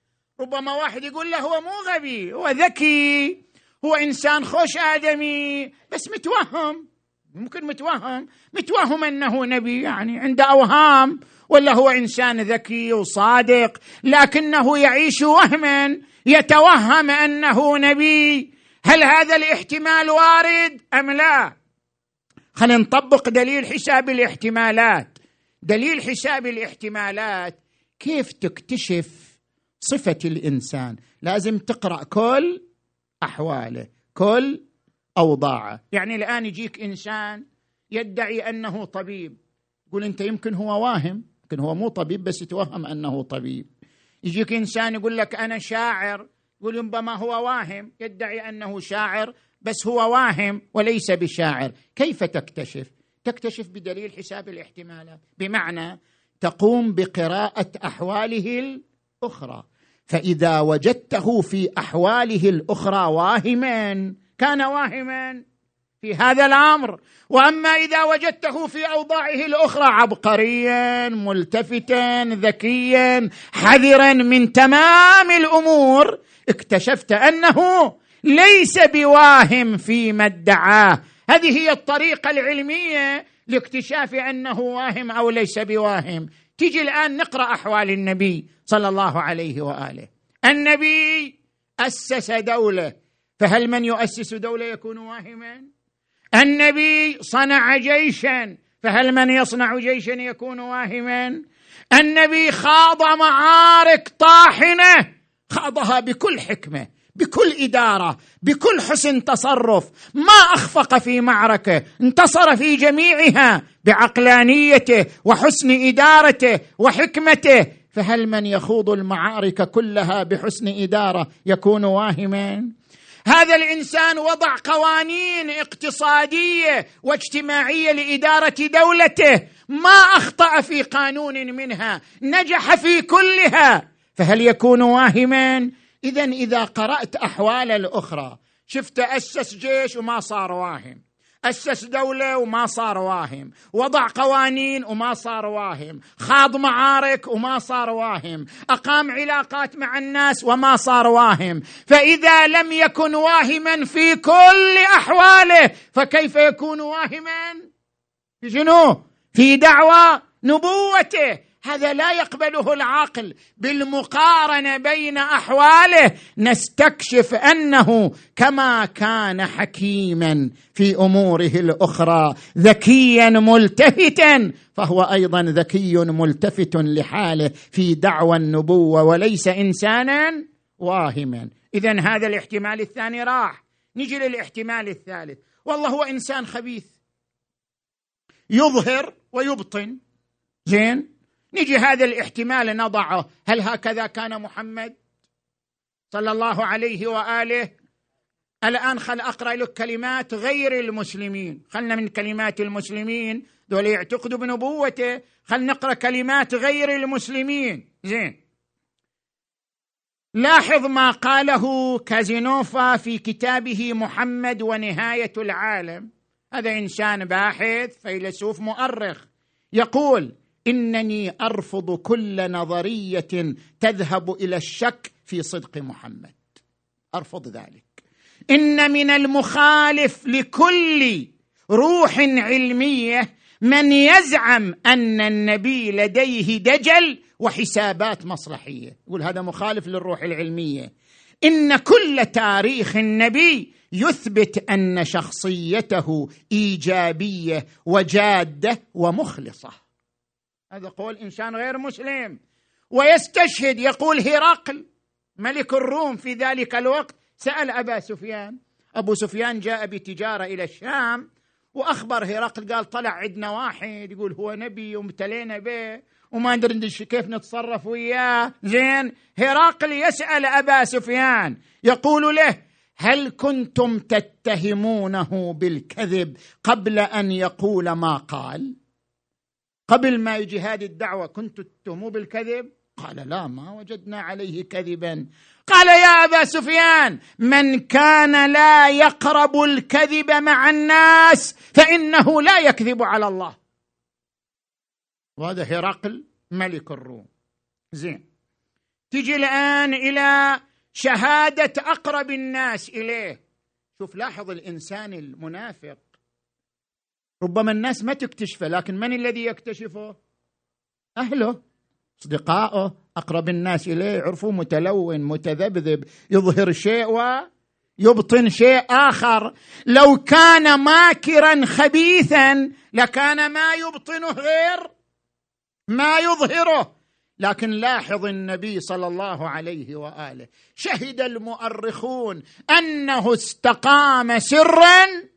ربما واحد يقول له هو مو غبي هو ذكي هو إنسان خوش آدمي بس متوهم ممكن متوهم. متوهم أنه نبي يعني عنده أوهام ولا هو إنسان ذكي وصادق لكنه يعيش وهما يتوهم أنه نبي. هل هذا الاحتمال وارد أم لا؟ خلينا نطبق دليل حساب الاحتمالات. دليل حساب الاحتمالات كيف تكتشف صفة الإنسان. لازم تقرأ كل أحواله كل أوضاعه. يعني الآن يجيك إنسان يدعي أنه طبيب. يقول أنت يمكن هو واهم يمكن هو مو طبيب بس يتوهم أنه طبيب. يجيك إنسان يقول لك أنا شاعر يقول ربما هو واهم يدعي أنه شاعر بس هو واهم وليس بشاعر. كيف تكتشف؟ تكتشف بدليل حساب الاحتمالات. بمعنى تقوم بقراءة أحواله الأخرى. فإذا وجدته في أحواله الأخرى واهما كان واهما في هذا الأمر. وأما إذا وجدته في أوضاعه الأخرى عبقريا ملتفتا ذكيا حذرا من تمام الأمور اكتشفت أنه ليس بواهم فيما ادعاه. هذه هي الطريقة العلمية لاكتشاف أنه واهم أو ليس بواهم. تيجي الآن نقرأ أحوال النبي صلى الله عليه وآله. النبي أسس دولة فهل من يؤسس دولة يكون واهما؟ النبي صنع جيشا فهل من يصنع جيشا يكون واهما؟ النبي خاض معارك طاحنة خاضها بكل حكمة. بكل إدارة بكل حسن تصرف. ما أخفق في معركة انتصر في جميعها بعقلانيته وحسن إدارته وحكمته. فهل من يخوض المعارك كلها بحسن إدارة يكون واهما؟ هذا الإنسان وضع قوانين اقتصادية واجتماعية لإدارة دولته. ما أخطأ في قانون منها نجح في كلها. فهل يكون واهما؟ اذا إذا قرأت أحوال الأخرى شفت أسس جيش وما صار واهم أسس دولة وما صار واهم وضع قوانين وما صار واهم خاض معارك وما صار واهم أقام علاقات مع الناس وما صار واهم فإذا لم يكن واهما في كل أحواله فكيف يكون واهما؟ في شنو؟ في دعوى نبوته. هذا لا يقبله العقل بالمقارنة بين أحواله نستكشف أنه كما كان حكيما في أموره الأخرى ذكيا ملتفتا فهو أيضا ذكي ملتفت لحاله في دعوى النبوة وليس إنسانا واهما. اذا هذا الاحتمال الثاني راح. نجي للاحتمال الثالث. والله هو إنسان خبيث. يظهر ويبطن. زين؟ نجي هذا الاحتمال نضعه. هل هكذا كان محمد صلى الله عليه وآله؟ الآن خل أقرأ لك كلمات غير المسلمين. خلنا من كلمات المسلمين. دول يعتقدوا بنبوته. خل نقرأ كلمات غير المسلمين. زين. لاحظ ما قاله كازينوفا في كتابه محمد ونهاية العالم. هذا إنسان باحث فيلسوف مؤرخ. يقول إنني أرفض كل نظرية تذهب إلى الشك في صدق محمد. أرفض ذلك. إن من المخالف لكل روح علمية من يزعم أن النبي لديه دجل وحسابات مصلحية. يقول هذا مخالف للروح العلمية. إن كل تاريخ النبي يثبت أن شخصيته إيجابية وجادة ومخلصة. هذا قول إنسان غير مسلم. ويستشهد يقول هرقل ملك الروم في ذلك الوقت. سأل أبا سفيان. أبو سفيان جاء بتجارة إلى الشام وأخبر هرقل قال طلع عندنا واحد يقول هو نبي وامتلينا به وما ندري كيف نتصرف وياه. زين هرقل يسأل أبا سفيان يقول له هل كنتم تتهمونه بالكذب قبل أن يقول ما قال؟ قبل ما يجي هذه الدعوة كنت تتهموا بالكذب؟ قال لا ما وجدنا عليه كذبا. قال يا أبا سفيان من كان لا يقرب الكذب مع الناس فإنه لا يكذب على الله. وهذا هرقل ملك الروم. زين تجي الآن إلى شهادة أقرب الناس إليه. شوف لاحظ الإنسان المنافق ربما الناس ما تكتشفه لكن من الذي يكتشفه؟ أهله أصدقائه أقرب الناس إليه يعرفوه متلون متذبذب يظهر شيء ويبطن شيء آخر. لو كان ماكرا خبيثا لكان ما يبطنه غير ما يظهره. لكن لاحظ النبي صلى الله عليه وآله شهد المؤرخون أنه استقام سرا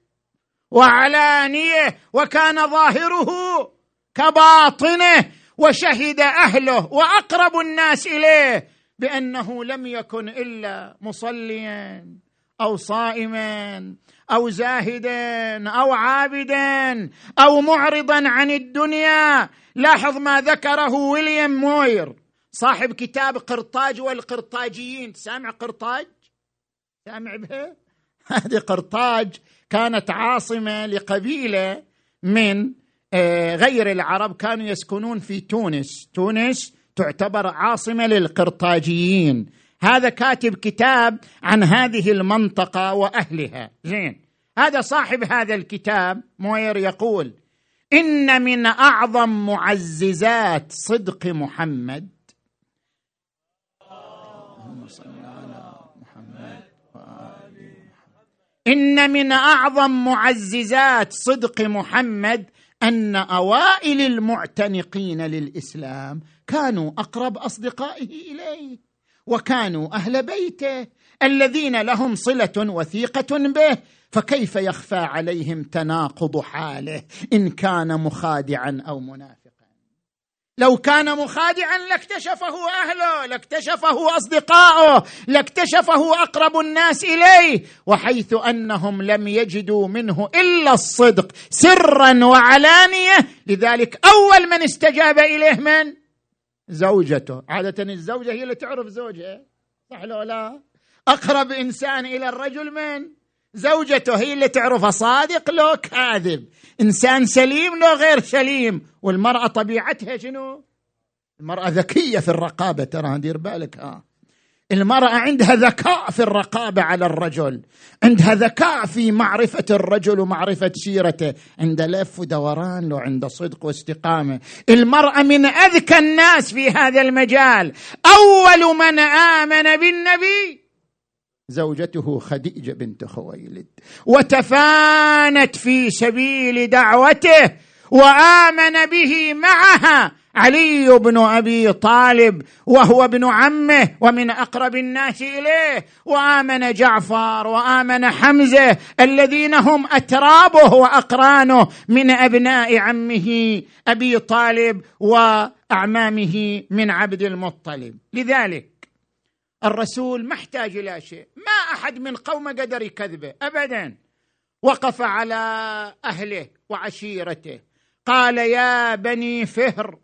وعلانية وكان ظاهره كباطنه وشهد أهله وأقرب الناس إليه بأنه لم يكن إلا مصليا أو صائما أو زاهدا أو عابدا أو معرضا عن الدنيا. لاحظ ما ذكره ويليام موير صاحب كتاب قرطاج والقرطاجيين. سامع قرطاج؟ سامع به هذه قرطاج. كانت عاصمة لقبيلة من آه، غير العرب كانوا يسكنون في تونس. تونس تعتبر عاصمة للقرطاجيين. هذا كاتب كتاب عن هذه المنطقة وأهلها. زين. هذا صاحب هذا الكتاب موير يقول إن من أعظم معززات صدق محمد اللهم صل على محمد وآل محمد إن من أعظم معززات صدق محمد أن أوائل المعتنقين للإسلام كانوا أقرب أصدقائه إليه وكانوا أهل بيته الذين لهم صلة وثيقة به فكيف يخفى عليهم تناقض حاله إن كان مخادعا أو منافقا؟ لو كان مخادعا لاكتشفه أهله لاكتشفه أصدقاؤه لاكتشفه أقرب الناس إليه وحيث أنهم لم يجدوا منه إلا الصدق سرا وعلانية. لذلك أول من استجاب إليه من؟ زوجته. عادة الزوجة هي اللي تعرف زوجها صح لو لا؟ أقرب إنسان إلى الرجل من؟ زوجته هي اللي تعرفه صادق لو كاذب. إنسان سليم لو غير سليم. والمرأة طبيعتها شنو؟ المرأة ذكية في الرقابة. ترى دير بالك ها. المرأة عندها ذكاء في الرقابة على الرجل. عندها ذكاء في معرفة الرجل ومعرفة سيرته. عند لف ودوران لو عنده صدق واستقامة. المرأة من أذكى الناس في هذا المجال. أول من آمن بالنبي زوجته خديجة بنت خويلد. وتفانت في سبيل دعوته وآمن به معها علي بن أبي طالب وهو ابن عمه ومن أقرب الناس إليه. وآمن جعفر وآمن حمزة الذين هم أترابه وأقرانه من أبناء عمه أبي طالب وأعمامه من عبد المطلب. لذلك الرسول ما احتاج إلى شيء. ما أحد من قومه قدر يكذبه ابدا. وقف على أهله وعشيرته. قال يا بني فهر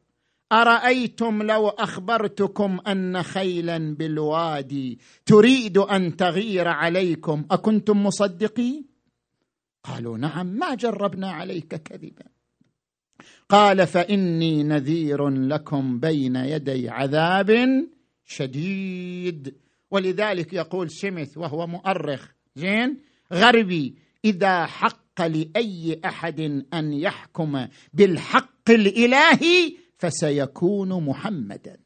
أرأيتم لو أخبرتكم أن خيلا بالوادي تريد أن تغير عليكم؟ أكنتم مصدقين قالوا نعم ما جربنا عليك كذبا. قال فإني نذير لكم بين يدي عذاب شديد. ولذلك يقول سميث وهو مؤرخ زين؟ غربي إذا حق لأي أحد أن يحكم بالحق الإلهي فسيكون محمدا.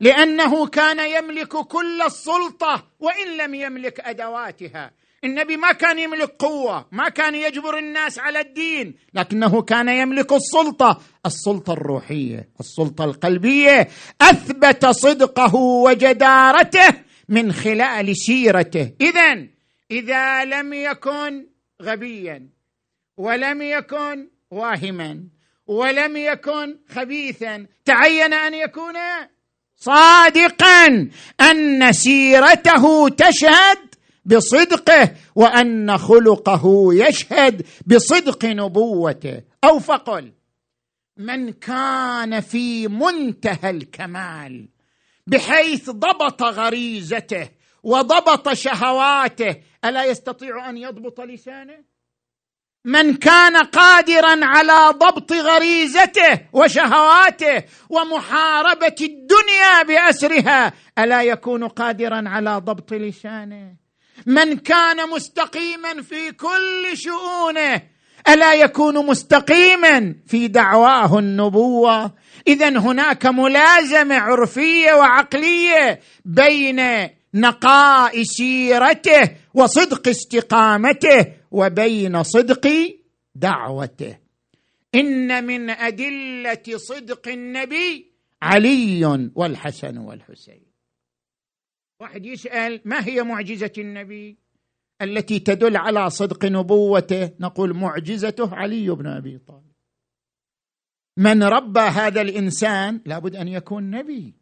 لأنه كان يملك كل السلطة وإن لم يملك أدواتها. النبي ما كان يملك قوة ما كان يجبر الناس على الدين لكنه كان يملك السلطة. السلطة الروحية السلطة القلبية. أثبت صدقه وجدارته من خلال سيرته. اذا إذا لم يكن غبيا ولم يكن واهما ولم يكن خبيثا تعين أن يكون صادقا أن سيرته تشهد بصدقه وأن خلقه يشهد بصدق نبوته. أو فقل من كان في منتهى الكمال بحيث ضبط غريزته وضبط شهواته ألا يستطيع أن يضبط لسانه؟ من كان قادرا على ضبط غريزته وشهواته ومحاربة الدنيا بأسرها ألا يكون قادرا على ضبط لسانه؟ من كان مستقيما في كل شؤونه ألا يكون مستقيما في دعواه النبوة؟ اذا هناك ملازمة عرفية وعقلية بين نقاء سيرته وصدق استقامته وبين صدق دعوته. إن من أدلة صدق النبي علي والحسن والحسين. واحد يسأل ما هي معجزة النبي؟ التي تدل على صدق نبوته. نقول معجزته علي بن أبي طالب. من ربى هذا الإنسان؟ لابد أن يكون نبي.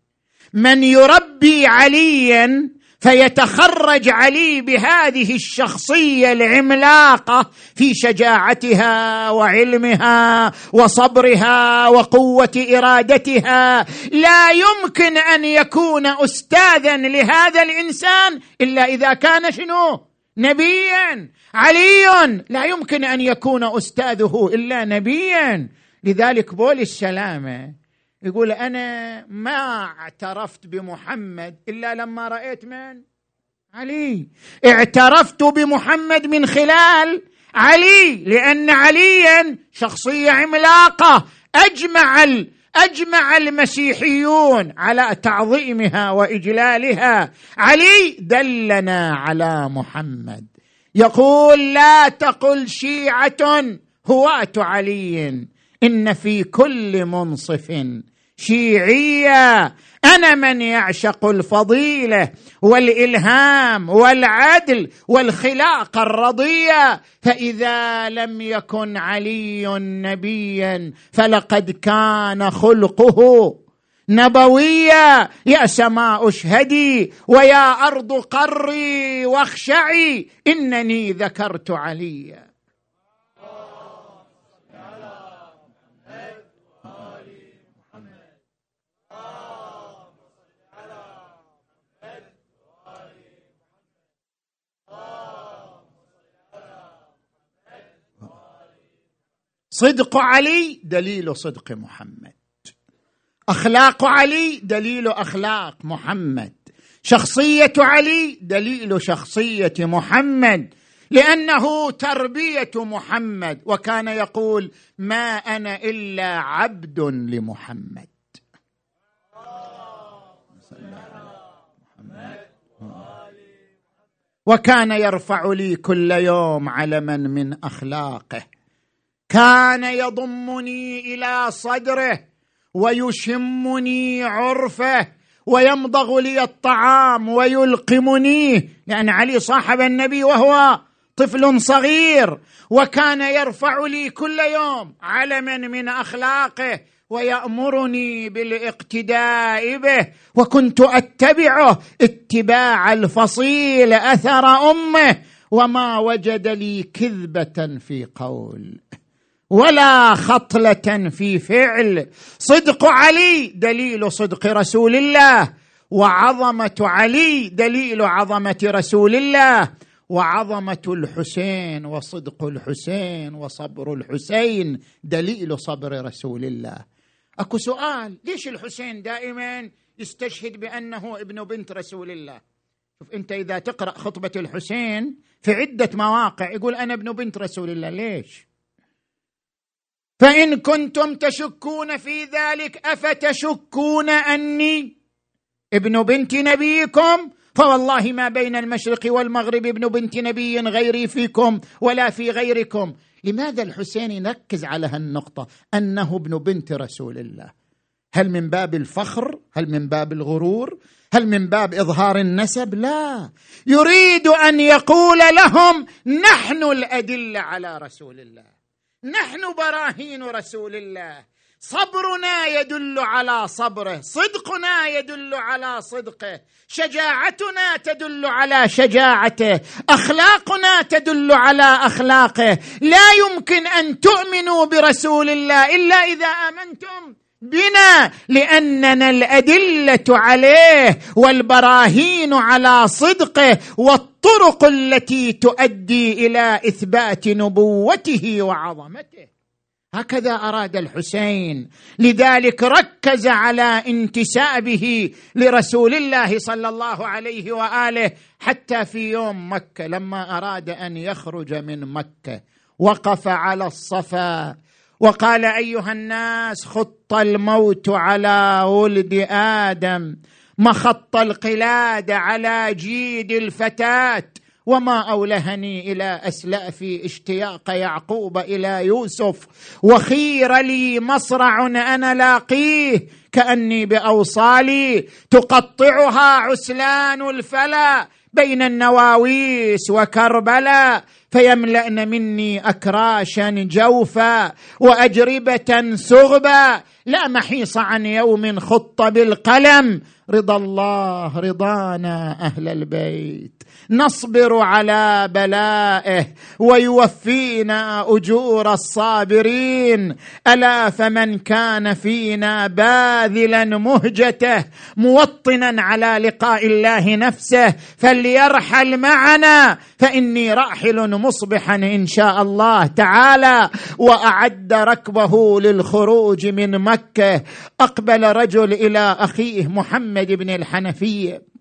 من يربي عليا؟ فيتخرج علي بهذه الشخصية العملاقة في شجاعتها وعلمها وصبرها وقوة إرادتها. لا يمكن أن يكون استاذا لهذا الإنسان إلا إذا كان شنو؟ نبيا. علي لا يمكن أن يكون أستاذه إلا نبيا. لذلك بول السلامة. يقول أنا ما اعترفت بمحمد إلا لما رأيت من؟ علي. اعترفت بمحمد من خلال علي لأن عليا شخصية عملاقة. أجمع أجمع المسيحيون على تعظيمها وإجلالها. علي دلنا على محمد. يقول لا تقل شيعة هواة علي. إن في كل منصف شيعية. أنا من يعشق الفضيلة والإلهام والعدل والخلاقه الرضية. فإذا لم يكن علي نبيا فلقد كان خلقه نبويا. يا سماء اشهدي ويا أرض قري واخشعي. إنني ذكرت عليا. صدق علي دليل صدق محمد. أخلاق علي دليل أخلاق محمد. شخصية علي دليل شخصية محمد. لأنه تربية محمد. وكان يقول ما أنا إلا عبد لمحمد. وكان يرفع لي كل يوم علما من أخلاقه. كان يضمني إلى صدره ويشمني عرفه ويمضغ لي الطعام ويلقمنيه لأن علي صاحب النبي وهو طفل صغير وكان يرفع لي كل يوم علما من أخلاقه ويأمرني بالاقتداء به وكنت أتبعه اتباع الفصيل أثر أمه وما وجد لي كذبة في قول. ولا خطلة في فعل. صدق علي دليل صدق رسول الله وعظمة علي دليل عظمة رسول الله وعظمة الحسين وصدق الحسين وصبر الحسين دليل صبر رسول الله. أكو سؤال ليش الحسين دائما يستشهد بأنه ابن بنت رسول الله؟ شوف أنت إذا تقرأ خطبة الحسين في عدة مواقع يقول أنا ابن بنت رسول الله ليش؟ فإن كنتم تشكون في ذلك أفتشكون أني ابن بنت نبيكم؟ فوالله ما بين المشرق والمغرب ابن بنت نبي غيري فيكم ولا في غيركم. لماذا الحسين يركز على هالنقطة؟ أنه ابن بنت رسول الله. هل من باب الفخر؟ هل من باب الغرور؟ هل من باب إظهار النسب؟ لا. يريد أن يقول لهم نحن الأدلة على رسول الله. نحن براهين رسول الله. صبرنا يدل على صبره صدقنا يدل على صدقه. شجاعتنا تدل على شجاعته. أخلاقنا تدل على أخلاقه. لا يمكن أن تؤمنوا برسول الله إلا إذا آمنتم. بنا لأننا الأدلة عليه والبراهين على صدقه والطرق التي تؤدي إلى إثبات نبوته وعظمته. هكذا أراد الحسين. لذلك ركز على انتسابه لرسول الله صلى الله عليه وآله حتى في يوم مكة لما أراد أن يخرج من مكة. وقف على الصفا. وقال أيها الناس خط الموت على ولد آدم مخط القلاد على جيد الفتاة وما أولهني إلى اسلافي اشتياق يعقوب إلى يوسف وخير لي مصرع أنا لاقيه كأني بأوصالي تقطعها عسلان الفلا بين النواويس وكربلاء فيملأن مني أكراشا جوفا وأجربة سغبا. لا محيص عن يوم خط بالقلم. رضا الله رضانا أهل البيت. نصبر على بلائه ويوفينا أجور الصابرين. ألا فمن كان فينا باذلا مهجته موطنا على لقاء الله نفسه فليرحل معنا. فإني راحل مصبحا إن شاء الله تعالى. وأعد ركبه للخروج من مكة. أقبل رجل إلى أخيه محمد بن الحنفيه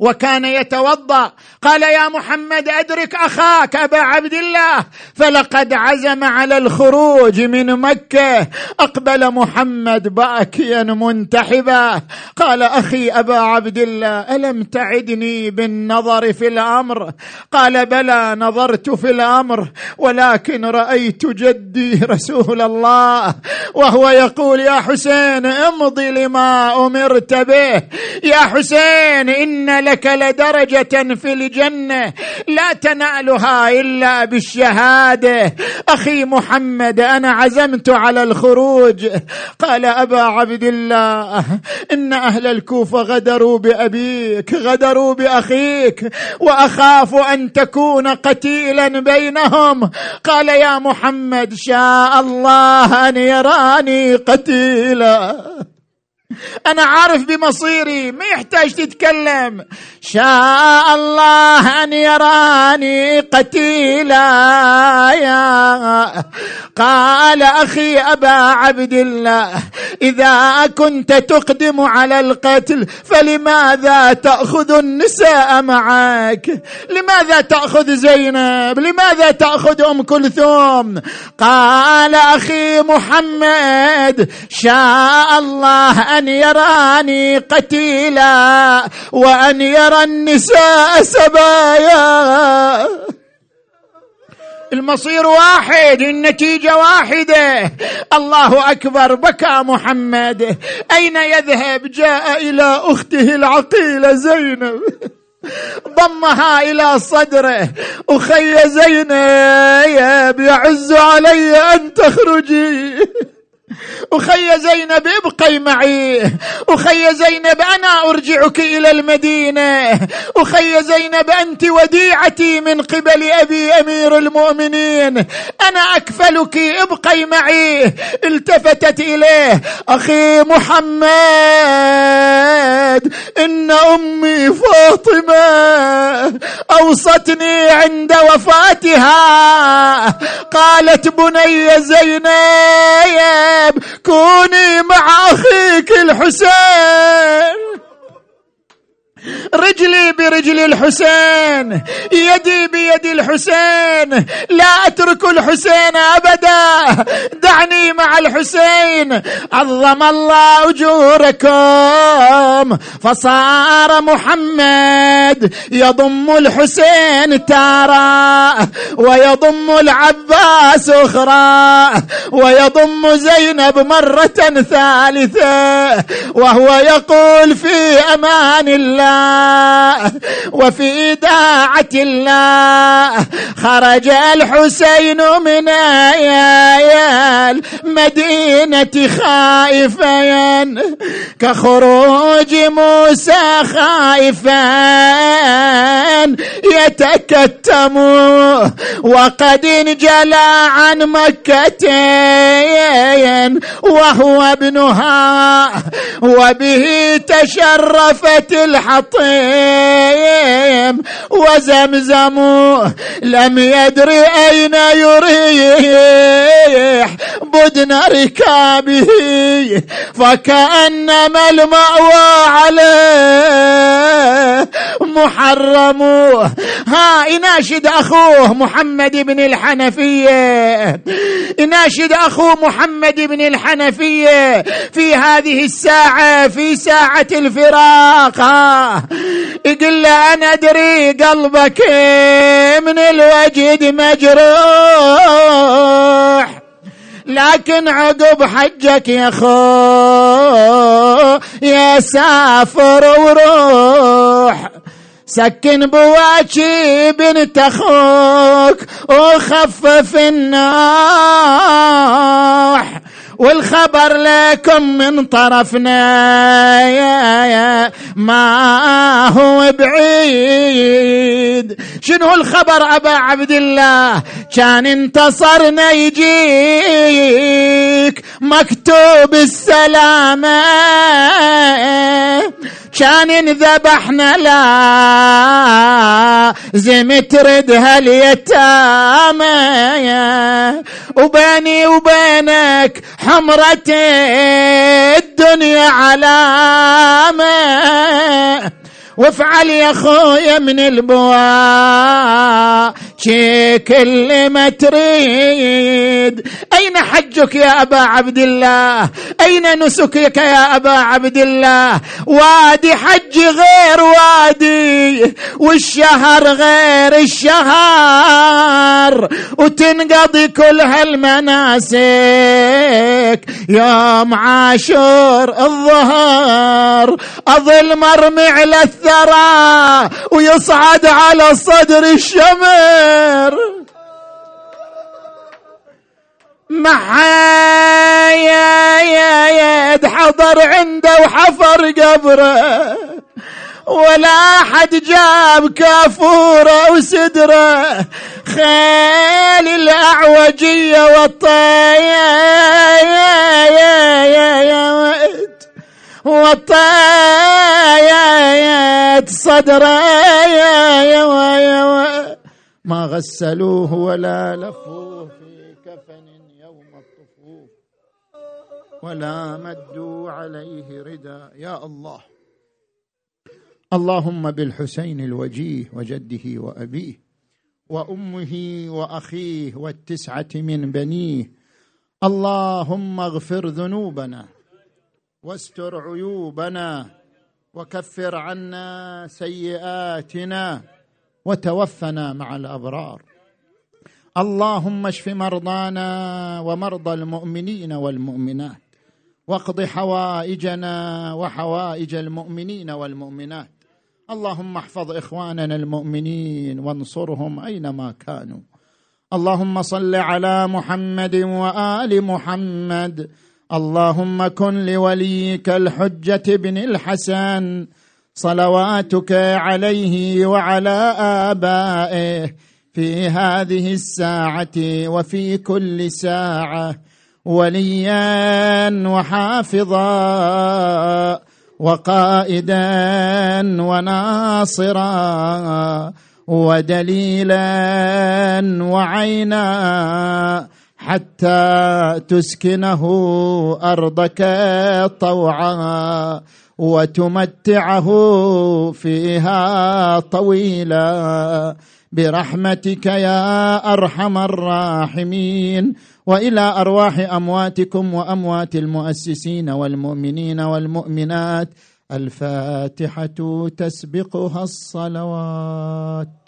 وكان يتوضأ. قال يا محمد أدرك أخاك أبا عبد الله. فلقد عزم على الخروج من مكة. أقبل محمد باكيا منتحبا. قال أخي أبا عبد الله ألم تعدني بالنظر في الأمر؟ قال بلى نظرت في الأمر ولكن رأيت جدي رسول الله. وهو يقول يا حسين امضي لما أمرت به. يا حسين إن لك لدرجة في الجنة لا تنالها إلا بالشهادة. أخي محمد أنا عزمت على الخروج. قال أبا عبد الله إن أهل الكوفة غدروا بأبيك غدروا بأخيك وأخاف أن تكون قتيلا بينهم. قال يا محمد شاء الله أن يراني قتيلا. أنا عارف بمصيري ما يحتاج تتكلم. شاء الله أن يراني قتيلا. يا قال أخي أبا عبد الله إذا كنت تقدم على القتل فلماذا تأخذ النساء معك؟ لماذا تأخذ زينب؟ لماذا تأخذ أم كلثوم؟ قال أخي محمد شاء الله أن يراني قتيلا وأن يرى النساء سبايا. المصير واحد النتيجة واحدة. الله أكبر بكى محمد. أين يذهب؟ جاء إلى أخته العقيلة زينب. ضمها إلى صدره. أخي زينب يعز علي أن تخرجي. أخي زينب ابقي معي. أخي زينب أنا أرجعك إلى المدينة. أخي زينب أنت وديعتي من قبل أبي أمير المؤمنين. أنا أكفلك ابقي معي. التفتت إليه أخي محمد إن أمي فاطمة أوصتني عند وفاتها. قالت بني زينب كوني مع أخيك الحسين رجلي برجل الحسين. يدي بيد الحسين. لا أترك الحسين أبدا. دعني مع الحسين. عظم الله أجوركم. فصار محمد يضم الحسين تارة ويضم العباس أخرى ويضم زينب مرة ثالثة وهو يقول في أمان الله وفي داعة الله. خرج الحسين من المدينة خائفا كخروج موسى خائفا يتكتم. وقد انجلى عن مكة وهو ابنها. وبه تشرفت الحق الحطيم وزمزم لم يدري أين يريح بدن ركابه. فكأنما المأوى عليه. محرم. ها يناشد أخوه محمد بن الحنفية. يناشد أخوه محمد بن الحنفية في هذه الساعة في ساعة الفراق. ها يقول له أنا أدري قلبك من الوجد مجروح. لكن عقب حجك يا خو يا سافر وروح. سكن بواجي بنت أخوك وخفف النوح والخبر لكم من طرفنا. يا يا ما هو بعيد. شنو الخبر أبا عبد الله؟ كان انتصرنا يجيك مكتوب السلامة. كان انذبحنا لا زم ترد هاليتامى وبيني وبينك حمرة الدنيا علامة. وافعل يا خويا من البواء. شي كل ما تريد. أين حجك يا أبا عبد الله؟ أين نسكك يا أبا عبد الله؟ وادي حج غير وادي والشهر غير الشهر. وتنقضي كل هالمناسك. يوم عاشور الظهر أظل مرمي على الثرى ويصعد على صدر الشمر معايا يا يد حضر عنده وحفر قبره ولا حد جاب كافوره وسدره خيل الاعوجيه والطيات وطايات صدره ما غسلوه ولا لفوه في كفن يوم الطفوف ولا مدوا عليه ردا. يا الله. اللهم بالحسين الوجيه وجده وأبيه وأمه وأخيه والتسعة من بنيه. اللهم اغفر ذنوبنا واستر عيوبنا وكفر عنا سيئاتنا وتوفنا مع الأبرار. اللهم اشف مرضانا ومرضى المؤمنين والمؤمنات واقض حوائجنا وحوائج المؤمنين والمؤمنات. اللهم احفظ إخواننا المؤمنين وانصرهم أينما كانوا. اللهم صل على محمد وآل محمد اللهم كن لوليك الحجة بن الحسن صلواتك عليه وعلى آبائه في هذه الساعة وفي كل ساعة وليا وحافظا وقائدا وناصرا ودليلا وعينا. حتى تسكنه أرضك طوعا وتمتعه فيها طويلا. برحمتك يا أرحم الراحمين. وإلى أرواح أمواتكم وأموات المؤسسين والمؤمنين والمؤمنات الفاتحة تسبقها الصلوات.